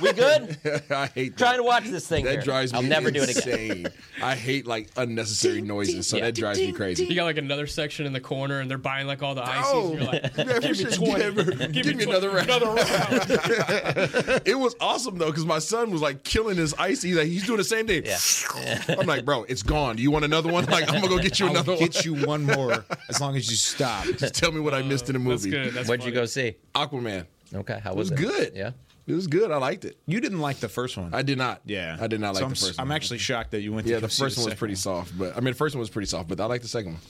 [SPEAKER 5] we good?
[SPEAKER 3] I hate
[SPEAKER 5] Trying
[SPEAKER 3] that.
[SPEAKER 5] to watch this thing.
[SPEAKER 3] That
[SPEAKER 5] here.
[SPEAKER 3] drives me
[SPEAKER 5] I'll never do it again.
[SPEAKER 3] insane. I hate like unnecessary noises, so
[SPEAKER 5] Yeah.
[SPEAKER 3] that drives me crazy.
[SPEAKER 4] You got like another section in the corner, and they're buying like all the ices.
[SPEAKER 3] Oh,
[SPEAKER 4] and you're like,
[SPEAKER 3] yeah,
[SPEAKER 4] give me
[SPEAKER 3] should
[SPEAKER 4] twenty.
[SPEAKER 3] give- give me
[SPEAKER 4] tw-
[SPEAKER 3] another round.
[SPEAKER 4] Another round.
[SPEAKER 3] it was awesome though because my son was like killing his ice. He's like he's doing the same thing.
[SPEAKER 5] Yeah.
[SPEAKER 3] I'm like, bro, it's gone. Do you want another one? Like, I'm gonna go get you
[SPEAKER 2] I'll
[SPEAKER 3] another one.
[SPEAKER 2] get you one more as long as you stop.
[SPEAKER 3] Just tell me what I missed in the uh,
[SPEAKER 4] That's
[SPEAKER 3] movie.
[SPEAKER 4] good. That's
[SPEAKER 5] What'd you go see?
[SPEAKER 3] Aquaman.
[SPEAKER 5] Okay, how
[SPEAKER 3] It
[SPEAKER 5] was
[SPEAKER 3] was
[SPEAKER 5] it?
[SPEAKER 3] good.
[SPEAKER 5] Yeah.
[SPEAKER 3] It was good. I liked it.
[SPEAKER 2] You didn't like the first one.
[SPEAKER 3] I did not.
[SPEAKER 2] yeah,
[SPEAKER 3] I did not like
[SPEAKER 2] So I'm,
[SPEAKER 3] the
[SPEAKER 2] s-
[SPEAKER 3] first
[SPEAKER 2] I'm
[SPEAKER 3] one.
[SPEAKER 2] actually shocked that you went.
[SPEAKER 3] Yeah,
[SPEAKER 2] to
[SPEAKER 3] the
[SPEAKER 2] go see
[SPEAKER 3] first one was
[SPEAKER 2] second
[SPEAKER 3] pretty soft, but I mean, the first one was pretty soft, but I like the second one.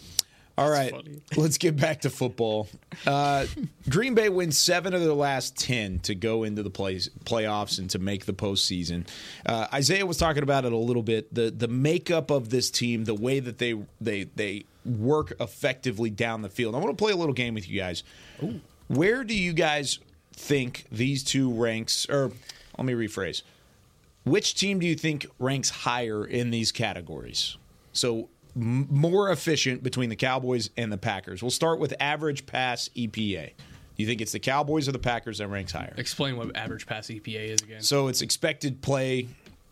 [SPEAKER 2] All right, let's get back to football. Uh, Green Bay wins seven of their last ten to go into the plays, playoffs and to make the postseason. Uh, Isaiah was talking about it a little bit. the The makeup of this team, the way that they they they work effectively down the field. I want to play a little game with you guys. Where do you guys think these two ranks? Or let me rephrase. Which team do you think ranks higher in these categories? So m- more efficient between the Cowboys and the Packers. We'll start with average pass EPA. Do you think it's the Cowboys or the Packers that ranks higher?
[SPEAKER 4] Explain what average pass EPA is again.
[SPEAKER 2] So it's expected play.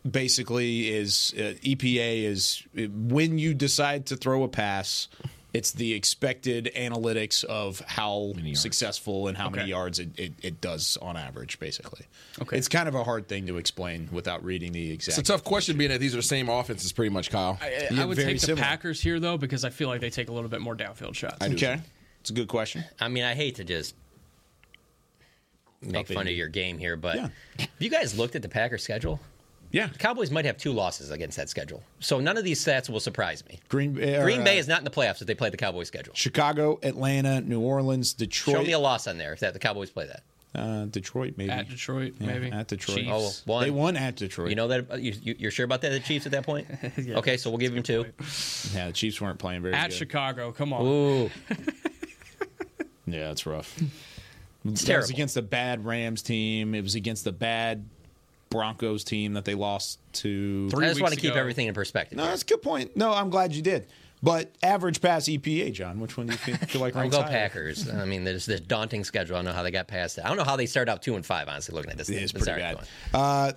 [SPEAKER 2] Basically, is uh, EPA is when you decide to throw a pass. It's the expected analytics of how successful and how many yards it, it, it does on average. Basically,
[SPEAKER 4] Okay.
[SPEAKER 2] It's kind of a hard thing to explain without reading the exact.
[SPEAKER 3] It's a tough question, being that these are the same offenses, pretty much, Kyle.
[SPEAKER 4] I,
[SPEAKER 2] Yeah,
[SPEAKER 4] I would take the
[SPEAKER 2] similar.
[SPEAKER 4] Packers here though because I feel like they take a little bit more downfield shots.
[SPEAKER 2] Okay, it's a good question.
[SPEAKER 5] I mean, I hate to just make
[SPEAKER 2] Update
[SPEAKER 5] fun of your game here, but
[SPEAKER 2] Yeah.
[SPEAKER 5] have you guys looked at the Packers schedule?
[SPEAKER 2] Yeah,
[SPEAKER 5] The Cowboys might have two losses against that schedule. So none of these stats will surprise me.
[SPEAKER 2] Green uh,
[SPEAKER 5] Green Bay is not in the playoffs if they play the Cowboys schedule.
[SPEAKER 2] Chicago, Atlanta, New Orleans, Detroit.
[SPEAKER 5] Show me a loss on there if that the Cowboys play that.
[SPEAKER 2] uh, Detroit, maybe
[SPEAKER 4] At Detroit,
[SPEAKER 2] Yeah,
[SPEAKER 4] maybe
[SPEAKER 2] at Detroit.
[SPEAKER 4] Chiefs.
[SPEAKER 5] Oh, one.
[SPEAKER 2] They won at Detroit.
[SPEAKER 5] You know that you, you, you're sure about that? The Chiefs at that point?
[SPEAKER 4] Yeah.
[SPEAKER 5] Okay, so we'll give them two.
[SPEAKER 2] yeah, the Chiefs weren't playing very
[SPEAKER 4] at
[SPEAKER 2] good.
[SPEAKER 4] Chicago. Come on.
[SPEAKER 5] Ooh,
[SPEAKER 2] Yeah, that's rough.
[SPEAKER 5] it's
[SPEAKER 2] That was against a bad Rams team. It was against a bad Broncos team that they lost to.
[SPEAKER 4] Three
[SPEAKER 5] I just want to
[SPEAKER 4] weeks
[SPEAKER 5] keep everything in perspective.
[SPEAKER 2] No, that's a good point. No, I'm glad you did. But average pass EPA, John, which one do you feel, feel like
[SPEAKER 5] I'll
[SPEAKER 2] ranks
[SPEAKER 5] go
[SPEAKER 2] higher?
[SPEAKER 5] Packers. I mean, there's this daunting schedule. I don't know how they got past it. I don't know how they started out two and five. Honestly, looking at this,
[SPEAKER 2] It is
[SPEAKER 5] this
[SPEAKER 2] pretty bad. Uh,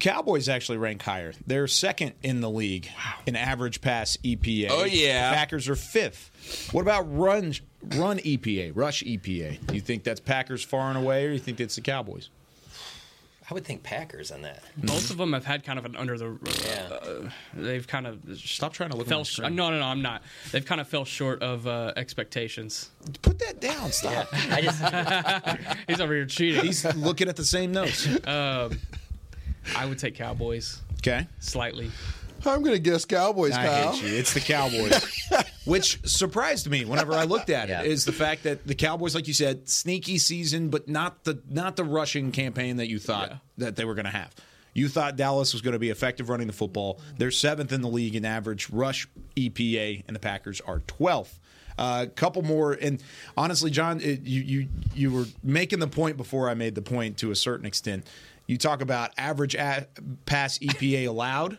[SPEAKER 2] Cowboys actually rank higher. They're second in the league in average pass EPA.
[SPEAKER 3] Oh, yeah.
[SPEAKER 2] The Packers are fifth. What about run run EPA, rush EPA? Do you think that's Packers far and away, or do you think it's the Cowboys?
[SPEAKER 5] I would think Packers on that.
[SPEAKER 4] Both of them have had kind of an under the.
[SPEAKER 5] Yeah.
[SPEAKER 4] Uh, they've kind of
[SPEAKER 2] Stop trying to look at
[SPEAKER 4] fell.
[SPEAKER 2] my
[SPEAKER 4] Sh-
[SPEAKER 2] screen.
[SPEAKER 4] no, no, no. I'm not. They've kind of fell short of uh, expectations.
[SPEAKER 2] Put that down. Stop.
[SPEAKER 5] I just
[SPEAKER 4] He's over here cheating.
[SPEAKER 2] He's looking at the same notes.
[SPEAKER 4] Um, I would take Cowboys
[SPEAKER 2] Okay.
[SPEAKER 4] slightly.
[SPEAKER 3] I'm gonna guess Cowboys,
[SPEAKER 2] I
[SPEAKER 3] Kyle.
[SPEAKER 2] hate you. It's the Cowboys. Which surprised me whenever I looked at
[SPEAKER 5] Yeah.
[SPEAKER 2] it is the fact that the Cowboys, like you said, sneaky season, but not the not the rushing campaign that you thought
[SPEAKER 4] Yeah.
[SPEAKER 2] that they were going to have. You thought Dallas was going to be effective running the football. They're seventh in the league in average rush EPA, and the Packers are twelfth. A uh, couple more, and honestly, John, it, you you you were making the point before I made the point to a certain extent. You talk about average a- pass EPA allowed.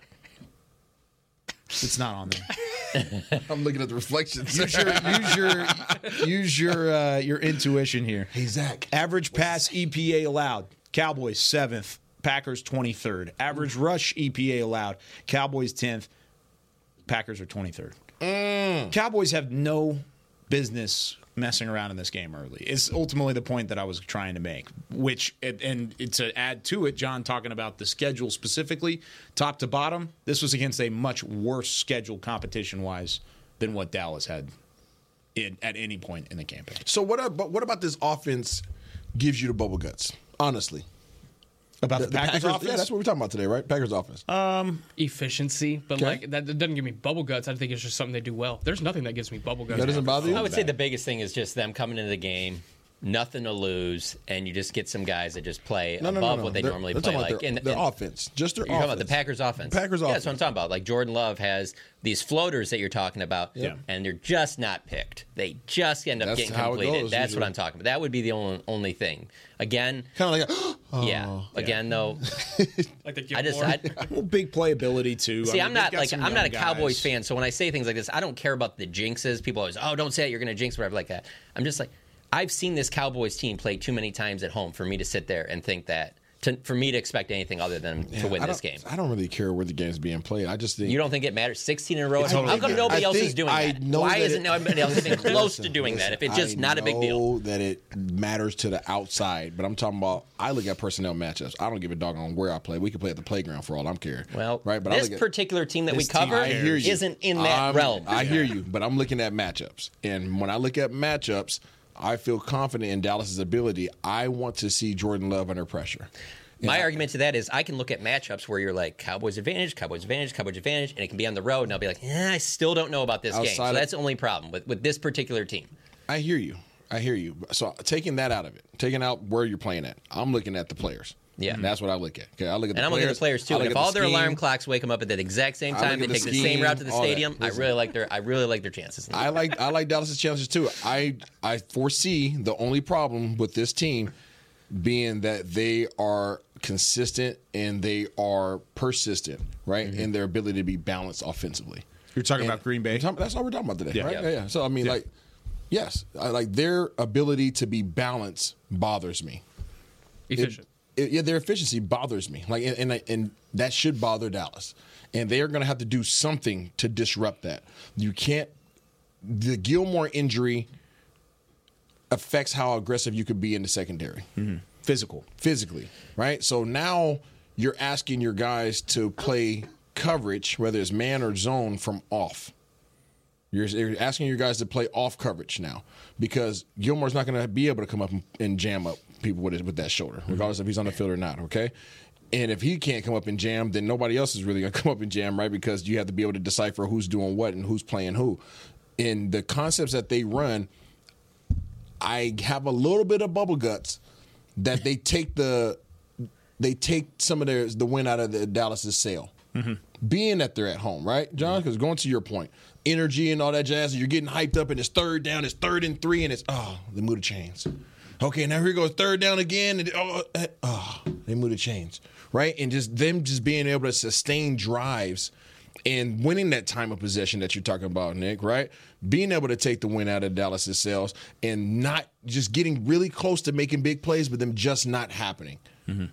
[SPEAKER 2] It's not on there.
[SPEAKER 3] I'm looking at the reflections.
[SPEAKER 2] use your use your use your uh, your intuition here.
[SPEAKER 3] hey Zach.
[SPEAKER 2] Average pass EPA allowed. Cowboys seventh. Packers twenty third. Average rush EPA allowed. Cowboys tenth. Packers are twenty third. Cowboys have no business messing around in this game early. Is ultimately the point that I was trying to make. Which and to add to it, John talking about the schedule specifically, top to bottom. This was against a much worse schedule competition wise than what Dallas had in, at any point in the campaign.
[SPEAKER 3] So what? Uh, about, what about this offense gives you the bubble guts? Honestly,
[SPEAKER 2] about the, the Packers, Packers, offense.
[SPEAKER 3] Yeah, that's what we're talking about today, right? Packers offense.
[SPEAKER 4] Um, efficiency, but okay. like that, that, doesn't give me bubble guts. I think it's just something they do well. There's nothing that gives me bubble guts.
[SPEAKER 3] That doesn't bother you.
[SPEAKER 5] I would say the biggest thing is just them coming into the game nothing to lose, and you just get some guys that just play
[SPEAKER 3] no,
[SPEAKER 5] above
[SPEAKER 3] no, no,
[SPEAKER 5] what they
[SPEAKER 3] they're,
[SPEAKER 5] normally
[SPEAKER 3] they're
[SPEAKER 5] play.
[SPEAKER 3] Like
[SPEAKER 5] their,
[SPEAKER 3] and, their and offense, just their
[SPEAKER 5] you're
[SPEAKER 3] offense.
[SPEAKER 5] talking about the Packers offense.
[SPEAKER 3] Packers offense.
[SPEAKER 5] Yeah, that's what I'm talking about. Like Jordan Love has these floaters that you're talking about,
[SPEAKER 3] yeah.
[SPEAKER 5] and they're just not picked. They just end up
[SPEAKER 3] that's
[SPEAKER 5] getting completed.
[SPEAKER 3] Goes,
[SPEAKER 5] that's
[SPEAKER 3] usually.
[SPEAKER 5] what I'm talking about. That would be the only only thing. Again,
[SPEAKER 3] kind of like, a, oh,
[SPEAKER 5] yeah. Again, though,
[SPEAKER 4] like the
[SPEAKER 5] I just I,
[SPEAKER 2] well, big playability too.
[SPEAKER 5] See,
[SPEAKER 2] I
[SPEAKER 5] am not like I'm not a
[SPEAKER 2] guys.
[SPEAKER 5] Cowboys fan, so when I say things like this, I don't care about the jinxes. People always, oh, don't say it, you're going to jinx whatever like that. I'm just like. I've seen this Cowboys team play too many times at home for me to sit there and think that. To, for me to expect anything other than
[SPEAKER 3] yeah,
[SPEAKER 5] to win this game,
[SPEAKER 3] I don't really care where the game's being played. I just think
[SPEAKER 5] you don't think it matters. Sixteen in a row.
[SPEAKER 3] Totally
[SPEAKER 5] How come nobody
[SPEAKER 3] I
[SPEAKER 5] else is doing
[SPEAKER 3] I
[SPEAKER 5] that? Why
[SPEAKER 3] that
[SPEAKER 5] isn't
[SPEAKER 3] it,
[SPEAKER 5] nobody else even close
[SPEAKER 3] listen,
[SPEAKER 5] to doing
[SPEAKER 3] listen,
[SPEAKER 5] that? If it's just
[SPEAKER 3] I
[SPEAKER 5] not a big deal.
[SPEAKER 3] know that it matters to the outside, but I'm talking about. I look at personnel matchups. I don't give a dog on where I play. We can play at the playground for all I'm caring.
[SPEAKER 5] Well,
[SPEAKER 3] right, but
[SPEAKER 5] this
[SPEAKER 3] I look at,
[SPEAKER 5] particular team that we cover
[SPEAKER 3] I hear you.
[SPEAKER 5] isn't in that
[SPEAKER 3] I'm-
[SPEAKER 5] realm.
[SPEAKER 3] I hear you, but I'm looking at matchups, and when I look at matchups, I feel confident in Dallas's ability. I want to see Jordan Love under pressure.
[SPEAKER 5] My argument to that is I can look at matchups where you're like Cowboys advantage, Cowboys advantage, Cowboys advantage, and it can be on the road, and I'll be like, eh, I still don't know about this game. So
[SPEAKER 3] of-
[SPEAKER 5] that's the only problem with, with this particular team.
[SPEAKER 3] I hear you. I hear you. So taking that out of it, taking out where you're playing at, I'm looking at the players.
[SPEAKER 5] Yeah.
[SPEAKER 3] that's what I look at. Okay, I look at the
[SPEAKER 5] And I'm
[SPEAKER 3] players.
[SPEAKER 5] looking at the players too.
[SPEAKER 3] I
[SPEAKER 5] And if
[SPEAKER 3] at the
[SPEAKER 5] all their
[SPEAKER 3] scheme.
[SPEAKER 5] alarm clocks wake them up at the exact same time, they
[SPEAKER 3] the
[SPEAKER 5] take the same route to the stadium. I really like their I really like their chances.
[SPEAKER 3] I like I like Dallas's chances too. I I foresee the only problem with this team being that they are consistent and they are persistent, right, mm-hmm. in their ability to be balanced offensively.
[SPEAKER 2] You're talking
[SPEAKER 3] And
[SPEAKER 2] about Green Bay.
[SPEAKER 3] we're talking- That's all we're talking about today,
[SPEAKER 2] Yeah.
[SPEAKER 3] right?
[SPEAKER 2] Yeah.
[SPEAKER 3] Yeah. yeah. So I mean,
[SPEAKER 2] Yeah.
[SPEAKER 3] like, yes, I, like their ability to be balanced bothers me.
[SPEAKER 4] Efficient.
[SPEAKER 3] It- yeah, their efficiency bothers me. Like, and, and and that should bother Dallas. And they are going to have to do something to disrupt that. You can't. The Gilmore injury affects how aggressive you could be in the secondary. Mm-hmm.
[SPEAKER 2] Physical.
[SPEAKER 3] Physically, right? So now you're asking your guys to play coverage, whether it's man or zone, from off. You're, you're asking your guys to play off coverage now because Gilmore's not going to be able to come up and, and jam up people with his, with that shoulder, mm-hmm. regardless if he's on the field or not. Okay, and if he can't come up and jam, then nobody else is really going to come up and jam, right? Because you have to be able to decipher who's doing what and who's playing who. And the concepts that they run, I have a little bit of bubble guts that they take the they take some of their the win out of the Dallas's sail. Mm-hmm. Being that they're at home, right, John? Mm-hmm. Because going to your point, energy and all that jazz, and you're getting hyped up, and it's third down, it's third and three, and it's oh, the mood the chains. Okay, now here goes third down again, and oh, eh, oh, they move the chains, right? And just them just being able to sustain drives and winning that time of possession that you're talking about, Nick, right? Being able to take the win out of Dallas's sales and not just getting really close to making big plays, but them just not happening,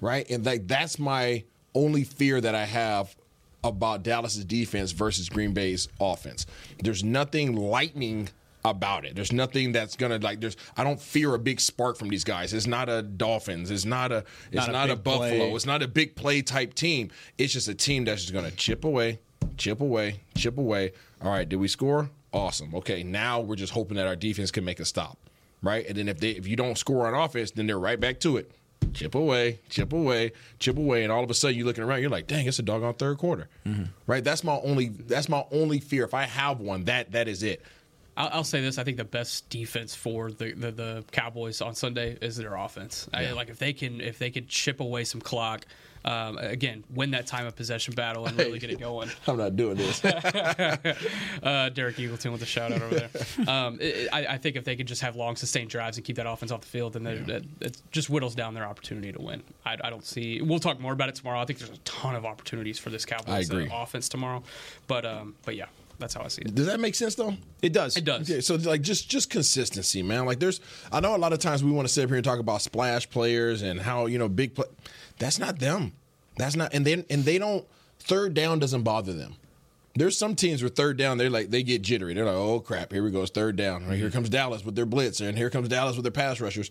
[SPEAKER 3] right? And like that's my only fear that I have about Dallas's defense versus Green Bay's offense. There's nothing lightning about it. There's nothing that's gonna like. There's I don't fear a big spark from these guys. It's not a Dolphins. It's not a. It's
[SPEAKER 2] Not
[SPEAKER 3] not,
[SPEAKER 2] a
[SPEAKER 3] a, Buffalo.
[SPEAKER 2] play.
[SPEAKER 3] It's not a big play type team. It's just a team that's just gonna chip away, chip away, chip away. All right, did we score? Awesome. Okay, now we're just hoping that our defense can make a stop, right? And then if they if you don't score on offense, then they're right back to it. Chip away, chip away, chip away, and all of a sudden you're looking around, you're like, dang, it's a doggone third quarter, mm-hmm. right? That's my only that's my only fear. If I have one, that that is it.
[SPEAKER 4] I'll, I'll say this: I think the best defense for the, the, the Cowboys on Sunday is their offense. I, like if they can if they could chip away some clock, um, again, win that time of possession battle and really get it going.
[SPEAKER 3] I'm not doing this.
[SPEAKER 4] uh, Derek Eagleton with a shout out over there. Um, it, I, I think if they can just have long sustained drives and keep that offense off the field, then they- it, it just whittles down their opportunity to win. I, I don't see. We'll talk more about it tomorrow. I think there's a ton of opportunities for this Cowboys uh, offense tomorrow. But um, but yeah, that's how I see it.
[SPEAKER 3] Does that make sense though?
[SPEAKER 2] It does.
[SPEAKER 4] It does.
[SPEAKER 3] Okay, so like just just consistency, man. Like there's, I know a lot of times we want to sit up here and talk about splash players and how you know big play. That's not them. That's not, and then and they don't. Third down doesn't bother them. There's some teams where third down, they're like they get jittery. They're like, "Oh crap, here we go, it's third down." Right, here mm-hmm. comes Dallas with their blitz, and here comes Dallas with their pass rushers.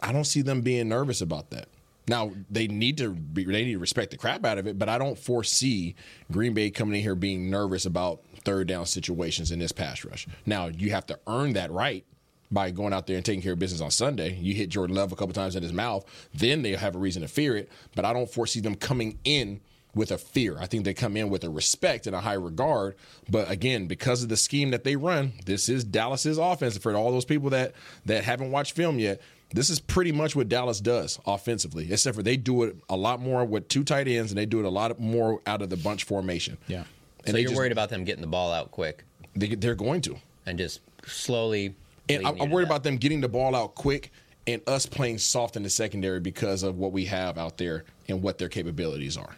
[SPEAKER 3] I don't see them being nervous about that. Now they need to be, they need to respect the crap out of it, but I don't foresee Green Bay coming in here being nervous about third down situations in this pass rush. Now you have to earn that right by going out there and taking care of business on Sunday. You hit Jordan Love a couple times in his mouth, then they have a reason to fear it. But I don't foresee them coming in with a fear. I think they come in with a respect and a high regard. But again, because of the scheme that they run, this is Dallas's offense. For all those people that that haven't watched film yet, this is pretty much what Dallas does offensively, except for they do it a lot more with two tight ends and they do it a lot more out of the bunch formation.
[SPEAKER 2] Yeah.
[SPEAKER 5] So you're just, worried about them getting the ball out quick?
[SPEAKER 3] They, they're going to.
[SPEAKER 5] And just slowly.
[SPEAKER 3] And I'm, I'm worried about them getting the ball out quick and us playing soft in the secondary because of what we have out there and what their capabilities are.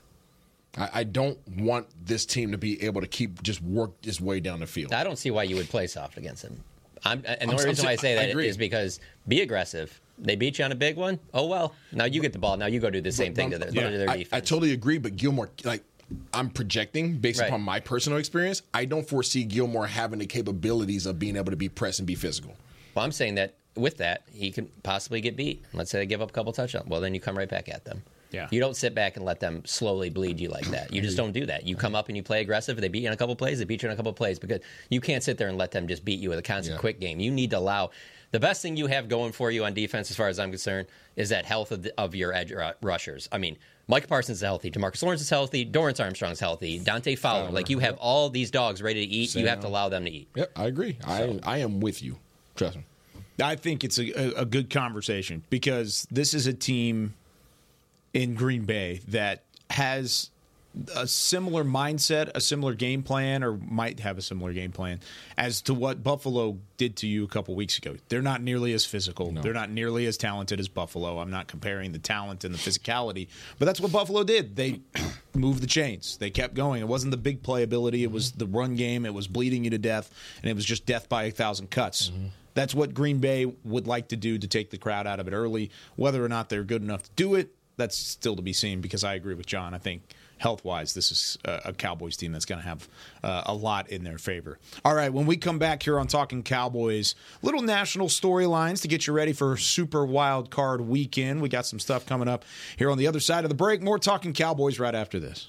[SPEAKER 3] I, I don't want this team to be able to keep just work its way down the field.
[SPEAKER 5] I don't see why you would play soft against them. I'm, and the only reason why I say that I is because be aggressive. They beat you on a big one. Oh well. Now you get the ball. Now you go do the same thing to their,
[SPEAKER 3] yeah,
[SPEAKER 5] to their
[SPEAKER 3] I,
[SPEAKER 5] defense.
[SPEAKER 3] I totally agree, but Gilmore, like I'm projecting based
[SPEAKER 5] Right.
[SPEAKER 3] upon my personal experience, I don't foresee Gilmore having the capabilities of being able to be press and be physical.
[SPEAKER 5] Well, I'm saying that with that, he could possibly get beat. Let's say they give up a couple touchdowns. Well, then you come right back at them.
[SPEAKER 2] Yeah.
[SPEAKER 5] You don't sit back and let them slowly bleed you like that. You just don't do that. You come up and you play aggressive. They beat you in a couple plays. They beat you in a couple plays because you can't sit there and let them just beat you with a constant quick game. You need to allow. The best thing you have going for you on defense, as far as I'm concerned, is that health of, the, of your edge rushers. I mean, Micah Parsons is healthy. Demarcus Lawrence is healthy. Dorance Armstrong's healthy. Dante Fowler. Like you have all these dogs ready to eat. You have to allow them to eat.
[SPEAKER 3] Yep, I agree. I I am with you. Trust me.
[SPEAKER 2] I think it's a, a, a good conversation because this is a team in Green Bay that has a similar mindset, a similar game plan, or might have a similar game plan as to what Buffalo did to you a couple weeks ago. They're not nearly as physical. They're not nearly as talented as Buffalo. I'm not comparing the talent and the physicality, but that's what Buffalo did. They moved the chains. They kept going. It wasn't the big playability. It was the run game. It was bleeding you to death, and it was just death by a thousand cuts. Mm-hmm. That's what Green Bay would like to do to take the crowd out of it early. Whether or not they're good enough to do it, that's still to be seen because I agree with John. I think health wise, this is a, Cowboys team that's going to have uh, a lot in their favor. All right, when we come back here on Talking Cowboys, little national storylines to get you ready for Super Wild Card Weekend. We got some stuff coming up here on the other side of the break. More Talking Cowboys right after this.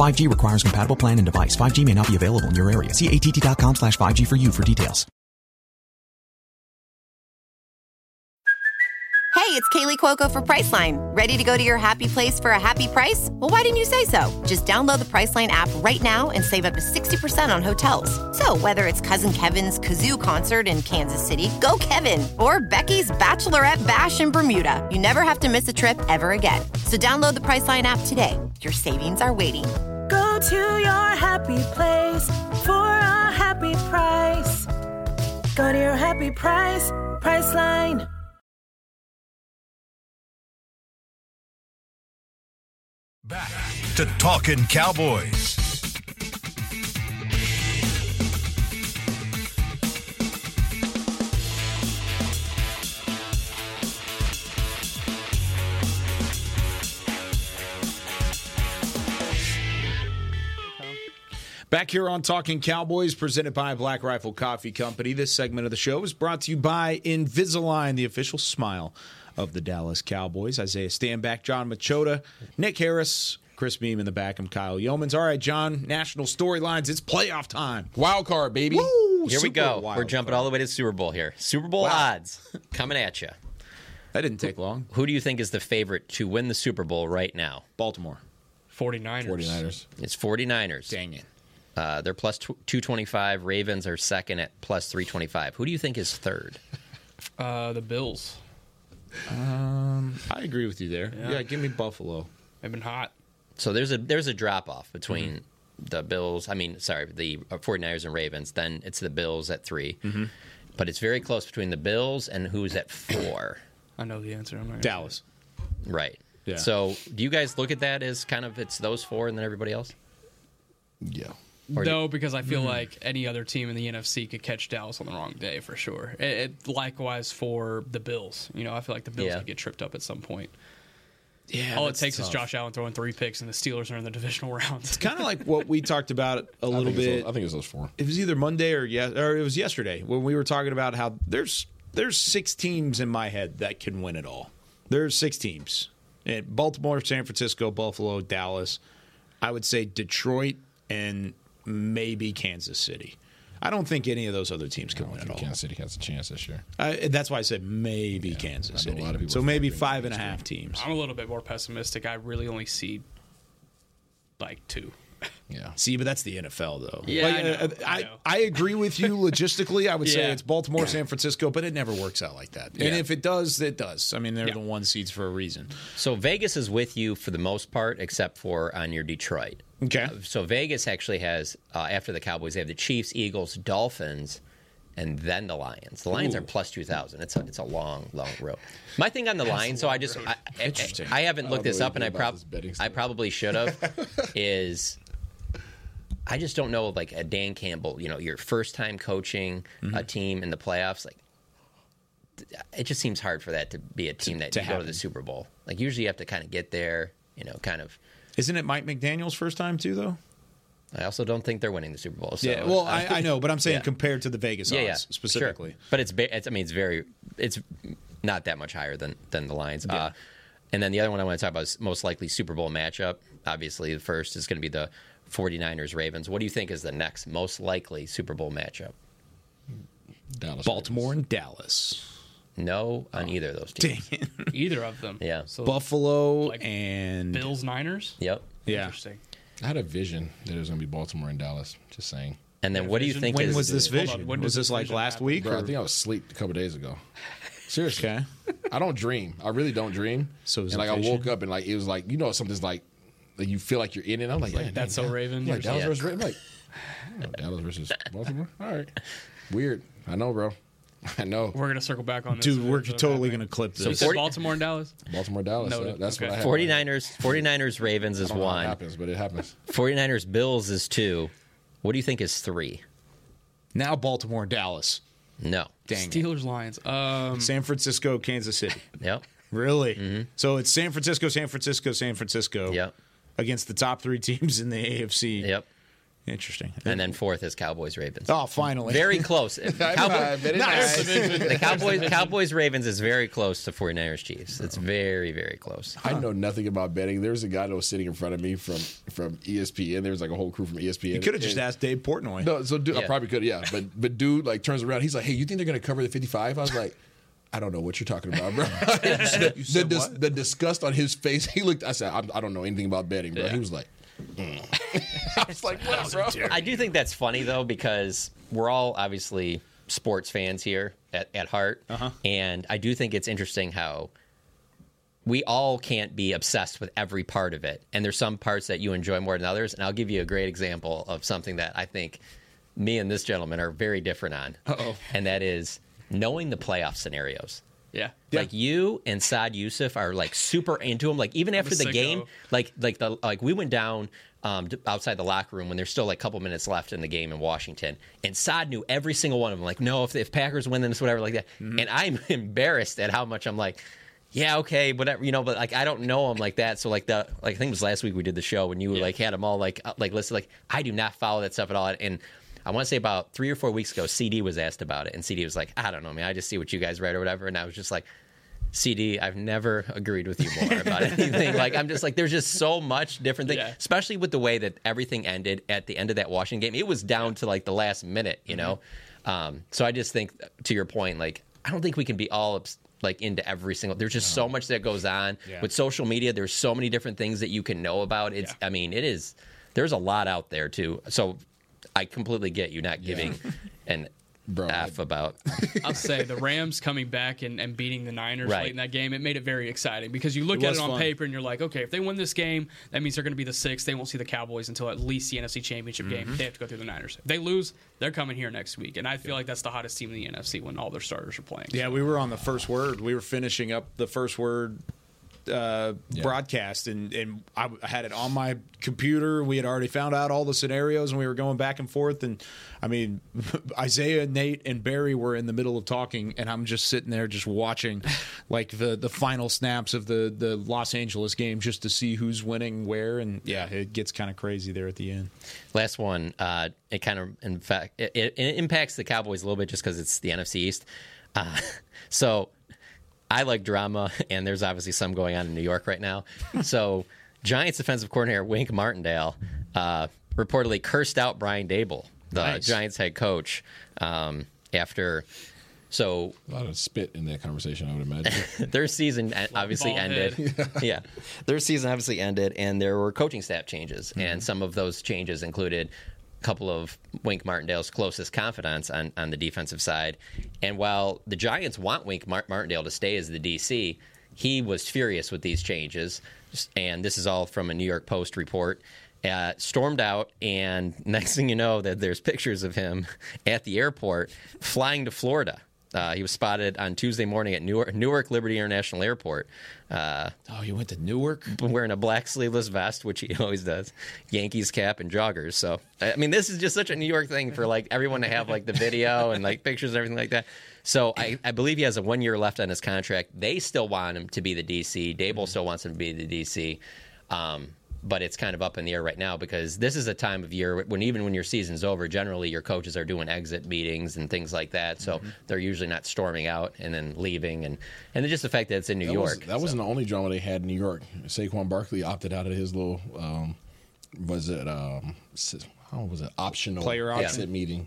[SPEAKER 8] 5G requires compatible plan and device. 5G may not be available in your area. See att.com slash 5G for you for details.
[SPEAKER 11] Hey, it's Kaley Cuoco for Priceline. Ready to go to your happy place for a happy price? Well, why didn't you say so? Just download the Priceline app right now and save up to 60% on hotels. So, whether it's Cousin Kevin's Kazoo concert in Kansas City, go Kevin, or Becky's Bachelorette Bash in Bermuda, you never have to miss a trip ever again. So, download the Priceline app today. Your savings are waiting.
[SPEAKER 12] Go to your happy place for a happy price. Go to your happy price, Priceline.
[SPEAKER 1] Back to Talking Cowboys.
[SPEAKER 2] Back here on Talking Cowboys, presented by Black Rifle Coffee Company. This segment of the show is brought to you by Invisalign, the official smile of the Dallas Cowboys. Isaiah Stanback, John Machota, Nick Harris, Chris Beam in the back. I'm Kyle Youmans. All right, John, national storylines. It's playoff time.
[SPEAKER 13] Wild card, baby.
[SPEAKER 2] Woo,
[SPEAKER 5] Here we go. We're jumping
[SPEAKER 2] card.
[SPEAKER 5] all the way to Super Bowl here. Super Bowl
[SPEAKER 2] Wow.
[SPEAKER 5] odds coming at you.
[SPEAKER 2] That didn't take long.
[SPEAKER 5] Who do you think is the favorite to win the Super Bowl right now?
[SPEAKER 2] Baltimore.
[SPEAKER 4] 49ers.
[SPEAKER 13] 49ers.
[SPEAKER 5] It's 49ers.
[SPEAKER 2] Dang it.
[SPEAKER 5] Uh, they're plus tw- 225. Ravens are second at plus 325. Who do you think is third?
[SPEAKER 4] Uh, the Bills.
[SPEAKER 2] Um, I agree with you there.
[SPEAKER 4] Yeah.
[SPEAKER 2] Yeah, give me Buffalo.
[SPEAKER 4] They've been hot.
[SPEAKER 5] So there's a there's a drop off between
[SPEAKER 2] Mm-hmm.
[SPEAKER 5] the Bills. I mean, sorry, the uh, 49ers and Ravens. Then it's the Bills at 3
[SPEAKER 2] Mm-hmm.
[SPEAKER 5] But it's very close between the Bills and who's at four.
[SPEAKER 4] I know the answer. I'm not gonna
[SPEAKER 2] Dallas.
[SPEAKER 5] Right.
[SPEAKER 2] Yeah.
[SPEAKER 5] So do you guys look at that as kind of it's those four and then everybody else?
[SPEAKER 13] Yeah.
[SPEAKER 5] Or do-
[SPEAKER 4] No, because I feel
[SPEAKER 2] Mm-hmm.
[SPEAKER 5] Mhm.
[SPEAKER 4] like any other team in the NFC could catch Dallas on the wrong day for sure. It, it, likewise for the Bills. You know, I feel like the Bills
[SPEAKER 5] Yeah.
[SPEAKER 4] could get tripped up at some point.
[SPEAKER 2] Yeah,
[SPEAKER 4] All it takes
[SPEAKER 2] tough.
[SPEAKER 4] is Josh Allen throwing three picks, and the Steelers are in the divisional round.
[SPEAKER 2] It's kind of like what we talked about a little
[SPEAKER 13] think it's
[SPEAKER 2] bit.
[SPEAKER 13] those- I think it's those four.
[SPEAKER 2] It was either Monday or yes, or it was yesterday when we were talking about how there's there's six teams in my head that can win it all. There's six teams: Eh, Baltimore, San Francisco, Buffalo, Dallas. I would say Detroit and maybe Kansas City. I don't think any of those other teams can win it all.
[SPEAKER 13] Kansas City has a chance this year.
[SPEAKER 2] I, that's why I said maybe Kansas
[SPEAKER 13] I know a lot of people
[SPEAKER 2] so maybe
[SPEAKER 13] favoring
[SPEAKER 2] five and a
[SPEAKER 13] Kansas
[SPEAKER 2] half teams.
[SPEAKER 4] I'm a little bit more pessimistic. I really only see like two.
[SPEAKER 13] Yeah.
[SPEAKER 2] See, but that's the NFL, though.
[SPEAKER 4] Yeah,
[SPEAKER 2] Like,
[SPEAKER 4] I know,
[SPEAKER 2] uh,
[SPEAKER 4] I
[SPEAKER 2] I,
[SPEAKER 4] know.
[SPEAKER 2] I agree with you logistically. I would say it's Baltimore, San Francisco, but it never works out like that. And
[SPEAKER 5] Yeah.
[SPEAKER 2] if it does, it does. I mean, they're the one seeds for a reason.
[SPEAKER 5] So Vegas is with you for the most part, except for on your Detroit.
[SPEAKER 2] Okay.
[SPEAKER 5] So Vegas actually has uh, after the Cowboys, they have the Chiefs, Eagles, Dolphins, and then the Lions. The Lions
[SPEAKER 2] Ooh.
[SPEAKER 5] are plus two thousand. It's a it's a long, long road. My thing on the Lions, so I just I, I, I haven't looked
[SPEAKER 13] don't
[SPEAKER 5] this up, and I
[SPEAKER 13] anything
[SPEAKER 5] prob I probably should have. is I just don't know like a Dan Campbell. You know, your first time coaching
[SPEAKER 2] Mm-hmm.
[SPEAKER 5] a team in the playoffs, like it just seems hard for that to be a team that
[SPEAKER 2] to
[SPEAKER 5] you go to the Super Bowl. Like usually you have to kind of get there. You know, kind of.
[SPEAKER 2] Isn't it Mike McDaniel's first time, too, though?
[SPEAKER 5] I also don't think they're winning the Super Bowl. So,
[SPEAKER 2] yeah, well, I, I know, but I'm saying
[SPEAKER 5] Yeah.
[SPEAKER 2] compared to the Vegas
[SPEAKER 5] yeah,
[SPEAKER 2] odds
[SPEAKER 5] yeah, sure.
[SPEAKER 2] specifically.
[SPEAKER 5] But it's, it's, I mean, it's very, it's not that much higher than than the Lions. Uh, and then the other one I want to talk about is most likely Super Bowl matchup. Obviously, the first is going to be the 49ers Ravens. What do you think is the next most likely Super Bowl matchup?
[SPEAKER 13] Dallas.
[SPEAKER 2] Baltimore and Dallas.
[SPEAKER 5] No, on oh. either of those teams.
[SPEAKER 2] Dang it.
[SPEAKER 4] Either of them.
[SPEAKER 5] Yeah.
[SPEAKER 4] So
[SPEAKER 2] Buffalo and
[SPEAKER 4] Bills Niners.
[SPEAKER 5] Yep.
[SPEAKER 2] Yeah.
[SPEAKER 4] Interesting.
[SPEAKER 13] I had a vision that it was going to be Baltimore and Dallas. Just saying.
[SPEAKER 5] And then what do you think
[SPEAKER 2] When
[SPEAKER 5] is
[SPEAKER 2] was this
[SPEAKER 4] Hold on,
[SPEAKER 2] vision?
[SPEAKER 4] when
[SPEAKER 2] was this
[SPEAKER 4] this
[SPEAKER 2] like last
[SPEAKER 4] happen?
[SPEAKER 2] week?
[SPEAKER 13] Bro, I think I was asleep a couple days ago. Seriously.
[SPEAKER 2] Okay.
[SPEAKER 13] I don't dream. I really don't dream.
[SPEAKER 2] So it was
[SPEAKER 13] and
[SPEAKER 2] a
[SPEAKER 13] like I woke up and like it was like you know something's like like you feel like you're in it. I'm like, yeah,
[SPEAKER 4] That's
[SPEAKER 13] dang,
[SPEAKER 4] so Raven.
[SPEAKER 13] Yeah, Dallas
[SPEAKER 5] Yeah.
[SPEAKER 13] versus Raven. Like oh, Dallas versus Baltimore. All right, weird. I know, bro. I know.
[SPEAKER 4] We're gonna circle back on this.
[SPEAKER 2] Dude, we're
[SPEAKER 4] it
[SPEAKER 2] totally going to clip this.
[SPEAKER 4] said
[SPEAKER 5] 40
[SPEAKER 4] Baltimore and Dallas.
[SPEAKER 13] Baltimore, Dallas.
[SPEAKER 4] Noted.
[SPEAKER 13] uh, that's
[SPEAKER 4] Okay.
[SPEAKER 13] what I have.
[SPEAKER 5] 49ers 49ers Ravens
[SPEAKER 13] I
[SPEAKER 5] is
[SPEAKER 13] don't know how it
[SPEAKER 5] one.
[SPEAKER 13] happens, but it happens.
[SPEAKER 5] 49ers Bills is two. What do you think is three?
[SPEAKER 2] now Baltimore and Dallas.
[SPEAKER 5] No.
[SPEAKER 2] Dang it.
[SPEAKER 4] Steelers Lions. Um,
[SPEAKER 2] San Francisco, Kansas City.
[SPEAKER 5] Yep.
[SPEAKER 2] Really? So it's San Francisco, San Francisco, San Francisco
[SPEAKER 5] Yep.
[SPEAKER 2] Against the top three teams in the AFC.
[SPEAKER 5] Yep.
[SPEAKER 2] Interesting.
[SPEAKER 5] And then fourth is Cowboys Ravens.
[SPEAKER 2] oh, finally.
[SPEAKER 5] Very close. Cowboy-
[SPEAKER 13] Very
[SPEAKER 2] Nice.
[SPEAKER 13] nice.
[SPEAKER 5] the Cowboys Cowboys Ravens is very close to 49ers Chiefs. It's very very close.
[SPEAKER 13] I know nothing about betting. There was a guy that was sitting in front of me from from ESPN. There was like a whole crew from ESPN.
[SPEAKER 2] You could have just
[SPEAKER 13] And-
[SPEAKER 2] asked Dave Portnoy.
[SPEAKER 13] No, so dude, I probably could, yeah. But but dude like turns around. He's like, "Hey, you think they're gonna cover the 55?" I was like, I don't know what you're talking about, bro. the, the, dis- the disgust on his face. He looked. I said, I, I don't know anything about betting, bro.
[SPEAKER 5] Yeah.
[SPEAKER 13] He was like, mm. I was like, what, bro?
[SPEAKER 5] I do think that's funny though because we're all obviously sports fans here at, at heart,
[SPEAKER 2] Uh-huh.
[SPEAKER 5] and I do think it's interesting how we all can't be obsessed with every part of it, and there's some parts that you enjoy more than others. And I'll give you a great example of something that I think me and this gentleman are very different on,
[SPEAKER 2] Uh-oh.
[SPEAKER 5] and that is knowing the playoff scenarios.
[SPEAKER 4] Yeah.
[SPEAKER 5] Like you and Saad Yousuf are like super into them. Like even after
[SPEAKER 4] a
[SPEAKER 5] the
[SPEAKER 4] sicko.
[SPEAKER 5] game, like like the like we went down um, outside the locker room when there's still like a couple minutes left in the game in Washington, and Saad knew every single one of them. Like, no, if if Packers win, then it's whatever like that.
[SPEAKER 4] Mm-hmm.
[SPEAKER 5] And I'm embarrassed at how much I'm like. Yeah, okay, whatever, you know, but like I don't know him like that. So like the like I think it was last week we did the show when you like had them all like uh, like listed. Like I do not follow that stuff at all. And I want to say about three or four weeks ago, CD was asked about it, and CD was like, I don't know, man, I just see what you guys write or whatever. And I was just like, CD, I've never agreed with you more about anything. like I'm just like, there's just so much different things,
[SPEAKER 4] Yeah.
[SPEAKER 5] especially with the way that everything ended at the end of that Washington game. It was down to like the last minute, you know. Um, so I just think, to your point, like I don't think we can be all obs- like into every single. There's just so much that goes on
[SPEAKER 2] Yeah.
[SPEAKER 5] with social media. There's so many different things that you can know about. It's, I mean, it is. There's a lot out there too. So I completely get you not giving an F about.
[SPEAKER 4] I'll say the Rams coming back and, and beating the Niners
[SPEAKER 5] Right.
[SPEAKER 4] late in that game, it made it very exciting because you look
[SPEAKER 2] It
[SPEAKER 4] at
[SPEAKER 2] was
[SPEAKER 4] it on
[SPEAKER 2] fun.
[SPEAKER 4] paper and you're like, okay, if they win this game, that means they're going to be the sixth. They won't see the Cowboys until at least the NFC Championship
[SPEAKER 2] Mm-hmm.
[SPEAKER 4] game. They have to go through the Niners. If they lose, they're coming here next week. And I feel like that's the hottest team in the NFC when all their starters are playing.
[SPEAKER 2] Yeah, we were on the first word. We were finishing up the first word uh,
[SPEAKER 13] Yeah.
[SPEAKER 2] broadcast, and and I I had it on my computer. We had already found out all the scenarios, and we were going back and forth. And I mean, Isaiah, Nate, and Barry were in the middle of talking, and I'm just sitting there, just watching, like the the final snaps of the the Los Angeles game, just to see who's winning where. And yeah, it gets kind of crazy there at the end.
[SPEAKER 5] Last one, uh, it kind of in fact it, it, it impacts the Cowboys a little bit just because it's the NFC East. Uh, so I like drama, and there's obviously some going on in New York right now. So Giants defensive coordinator Wink Martindale uh, reportedly cursed out Brian Daboll, the
[SPEAKER 13] Nice.
[SPEAKER 5] Giants head coach, um, after. So
[SPEAKER 13] A lot of spit in that conversation, I would imagine.
[SPEAKER 5] their season obviously
[SPEAKER 4] Bald
[SPEAKER 5] ended. yeah, their season obviously ended, and there were coaching staff changes,
[SPEAKER 13] Mm-hmm.
[SPEAKER 5] and some of those changes included a couple of Wink Martindale's closest confidants on, on the defensive side. And while the Giants want Wink Mar- Martindale to stay as the DC, he was furious with these changes, and this is all from a New York Post report. Uh, stormed out, and next thing you know, that there's pictures of him at the airport flying to Florida. Uh, he was spotted on Tuesday morning at Newark, Newark Liberty International Airport. Uh,
[SPEAKER 2] oh, you went to Newark
[SPEAKER 5] wearing a black sleeveless vest, which he always does, Yankees cap and joggers. So, I mean, this is just such a New York thing for like everyone to have like the video and like pictures and everything like that. So, I, I believe he has a one year left on his contract. They still want him to be the DC. Daboll still wants him to be the DC. Um, but it's kind of up in the air right now because this is a time of year when even when your season's over, generally your coaches are doing exit meetings and things like that. So they're usually not storming out and then leaving, and and just the fact that it's in New
[SPEAKER 13] that
[SPEAKER 5] York.
[SPEAKER 13] Was, that wasn't the only drama they had in New York. Saquon Barkley opted out of his little, um, was it, um, how was it, optional
[SPEAKER 2] Player option?
[SPEAKER 13] exit meeting.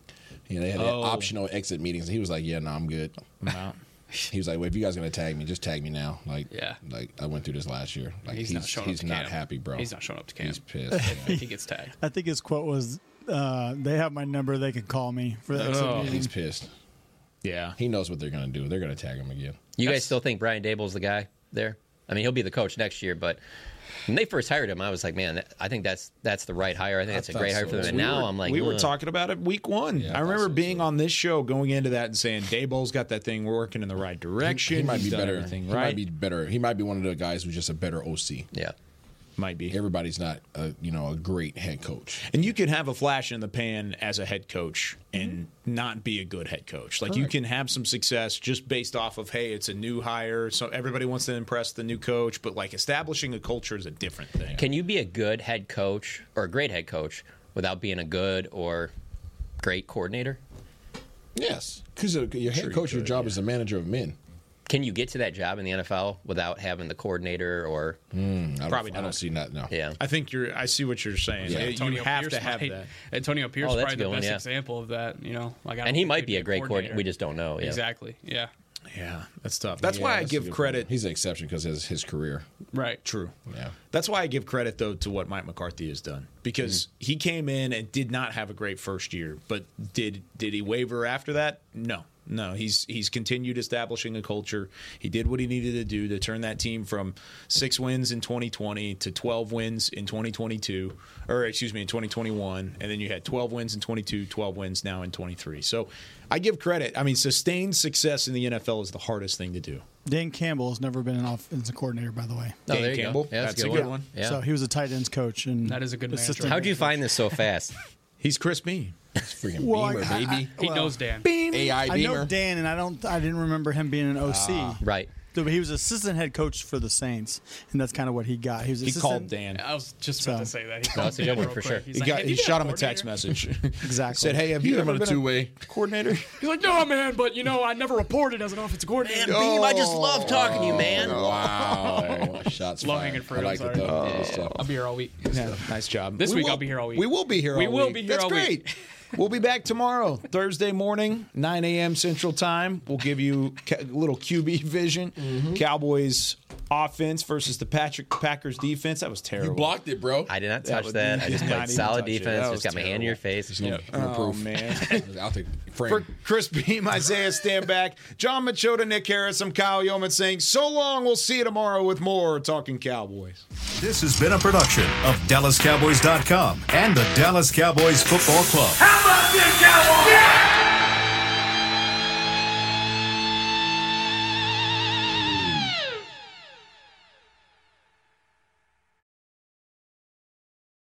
[SPEAKER 13] Yeah, they had
[SPEAKER 2] Oh.
[SPEAKER 13] optional exit meetings. He was like, "Yeah, no, I'm good."
[SPEAKER 2] I'm out.
[SPEAKER 13] He was like, "Well, if you guys are gonna tag me, just tag me now." Like,
[SPEAKER 4] Yeah.
[SPEAKER 13] like I went through this last year. Like
[SPEAKER 4] He's
[SPEAKER 13] he's
[SPEAKER 4] not showing up
[SPEAKER 13] he's
[SPEAKER 4] to
[SPEAKER 13] not
[SPEAKER 4] camp.
[SPEAKER 13] happy, bro.
[SPEAKER 4] He's not showing up to camp.
[SPEAKER 13] He's pissed. yeah.
[SPEAKER 4] he gets tagged.
[SPEAKER 6] I think his quote was, uh, "They have my number. They can call me for that."
[SPEAKER 4] Oh.
[SPEAKER 13] he's pissed.
[SPEAKER 2] Yeah,
[SPEAKER 13] he knows what they're gonna do. They're gonna tag him again.
[SPEAKER 5] You guys still think Brian Daboll's the guy there? I mean, he'll be the coach next year, but when they first hired him, I was like, man, I think that's that's the right hire. I think that's a
[SPEAKER 13] thought
[SPEAKER 5] great hire for them. And
[SPEAKER 2] We
[SPEAKER 5] now
[SPEAKER 2] were-
[SPEAKER 5] I'm like,
[SPEAKER 2] we were talking about it week one.
[SPEAKER 13] Yeah, I
[SPEAKER 2] I remember
[SPEAKER 13] so,
[SPEAKER 2] being on this show going into that and saying Daboll's got that thing we're working in the right direction.
[SPEAKER 13] He might
[SPEAKER 2] He's
[SPEAKER 13] be better.
[SPEAKER 2] Everything
[SPEAKER 13] He might be better. He might be one of the guys who's just a better OC.
[SPEAKER 5] Yeah.
[SPEAKER 2] Might be.
[SPEAKER 13] Everybody's not, a, you know, a great head coach.
[SPEAKER 2] And you can have a flash in the pan as a head coach and not be a good head coach. Like you can have some success just based off of hey, it's a new hire, so everybody wants to impress the new coach. But like establishing a culture is a different thing.
[SPEAKER 5] Can you be a good head coach or a great head coach without being a good or great coordinator?
[SPEAKER 13] Yes, because uh, your head
[SPEAKER 2] Sure you
[SPEAKER 13] coach, your
[SPEAKER 2] could,
[SPEAKER 13] job is a manager of men.
[SPEAKER 5] Can you get to that job in the NFL without having the coordinator or
[SPEAKER 13] Mm, I don't,
[SPEAKER 2] Probably
[SPEAKER 13] I don't see that. No.
[SPEAKER 5] yeah?
[SPEAKER 2] I think you're. I see what you're saying.
[SPEAKER 13] Yeah.
[SPEAKER 2] You
[SPEAKER 4] Antonio
[SPEAKER 2] have
[SPEAKER 4] Pierce
[SPEAKER 2] to have
[SPEAKER 4] might-
[SPEAKER 2] that.
[SPEAKER 4] Antonio Pierce
[SPEAKER 5] Oh,
[SPEAKER 4] is probably
[SPEAKER 5] a good
[SPEAKER 4] the
[SPEAKER 5] one,
[SPEAKER 4] best
[SPEAKER 5] yeah.
[SPEAKER 4] example of that. You know, like I
[SPEAKER 5] And he might be a great coordinator.
[SPEAKER 4] coordinator.
[SPEAKER 5] We just don't know. Yeah.
[SPEAKER 4] Exactly. Yeah.
[SPEAKER 2] Yeah, that's tough. That's
[SPEAKER 3] Yeah,
[SPEAKER 2] why I
[SPEAKER 3] that's a
[SPEAKER 2] give credit.
[SPEAKER 3] point. He's an exception because his, his career.
[SPEAKER 4] Right.
[SPEAKER 2] True.
[SPEAKER 3] Yeah.
[SPEAKER 2] That's why I give credit though to what Mike McCarthy has done because he came in and did not have a great first year, but did did he waver after that? No. No, he's he's continued establishing a culture. He did what he needed to do to turn that team from 6 wins in 2020 to 12 wins in 2022 or excuse me in 2021 and then you had 12 wins in 22, 12 wins now in 23. So I give credit. I mean sustained success in the NFL is the hardest thing to do.
[SPEAKER 6] Dan Campbell has never been an offensive coordinator, by the way.
[SPEAKER 5] Oh, there you go.
[SPEAKER 2] Campbell?
[SPEAKER 5] Yeah,
[SPEAKER 2] That's a good one.
[SPEAKER 5] Yeah.
[SPEAKER 6] So he was a tight ends coach, and
[SPEAKER 4] That is a good
[SPEAKER 6] assistant
[SPEAKER 5] How'd you find this so fast?
[SPEAKER 2] He's Chris Beam.
[SPEAKER 3] It's freaking
[SPEAKER 6] Well,
[SPEAKER 3] Beamer,
[SPEAKER 6] I- I-
[SPEAKER 3] baby.
[SPEAKER 4] He
[SPEAKER 6] Well,
[SPEAKER 4] knows Dan.
[SPEAKER 3] AI Beamer.
[SPEAKER 6] I
[SPEAKER 3] Beamer.
[SPEAKER 6] know Dan, and I don't. I didn't remember him being an OC. Ah.
[SPEAKER 5] Right.
[SPEAKER 6] But he was assistant head coach for the Saints, and that's kind of what he got. He was
[SPEAKER 2] He
[SPEAKER 6] assistant,
[SPEAKER 2] called Dan.
[SPEAKER 4] I was just about
[SPEAKER 6] So-
[SPEAKER 4] to say that. He
[SPEAKER 5] No,
[SPEAKER 4] called
[SPEAKER 5] that's a good one for
[SPEAKER 4] quick.
[SPEAKER 5] sure.
[SPEAKER 4] He's
[SPEAKER 2] He
[SPEAKER 4] like,
[SPEAKER 2] got he shot him a text message.
[SPEAKER 6] Exactly.
[SPEAKER 2] Said, "Hey, have
[SPEAKER 3] Hit
[SPEAKER 2] you ever
[SPEAKER 3] on a two-way.
[SPEAKER 2] coordinator?"
[SPEAKER 4] He's like, no, man, but you know, I never reported as an offensive coordinator.
[SPEAKER 5] Man, Beam, I just love talking to you, man.
[SPEAKER 3] Wow. Shots
[SPEAKER 4] Low
[SPEAKER 3] fired.
[SPEAKER 4] hanging fruit.
[SPEAKER 3] I like
[SPEAKER 4] I'm
[SPEAKER 3] it
[SPEAKER 4] sorry.
[SPEAKER 3] though.
[SPEAKER 4] Yeah,
[SPEAKER 3] Good.
[SPEAKER 4] I'll be here all week.
[SPEAKER 2] Yeah, nice job.
[SPEAKER 4] This
[SPEAKER 2] We
[SPEAKER 4] week
[SPEAKER 2] will-
[SPEAKER 4] I'll be here all week.
[SPEAKER 2] We will be here.
[SPEAKER 4] We will be here all week.
[SPEAKER 2] That's great.
[SPEAKER 4] week.
[SPEAKER 2] we'll be back tomorrow, Thursday morning, 9 a.m. Central Time. We'll give you a little QB vision.
[SPEAKER 4] Mm-hmm.
[SPEAKER 2] Cowboys offense versus the Patrick Packers defense. That was terrible.
[SPEAKER 3] You blocked it, bro.
[SPEAKER 5] I did not
[SPEAKER 2] That
[SPEAKER 5] touch
[SPEAKER 2] was-
[SPEAKER 5] that. I just played solid defense. Just
[SPEAKER 2] was
[SPEAKER 5] got my hand in your
[SPEAKER 2] terrible.
[SPEAKER 5] face.
[SPEAKER 3] No, no
[SPEAKER 2] Oh man.
[SPEAKER 3] I'll take frame.
[SPEAKER 2] For Chris Beam, Isaiah Stanback. John Machota, Nick Harris, I'm Kyle Yeoman saying so long. We'll see you tomorrow with more Talking Cowboys.
[SPEAKER 14] This has been a production of DallasCowboys.com and the Dallas Cowboys Football Club.
[SPEAKER 15] How Come up here, cowboy! Yeah!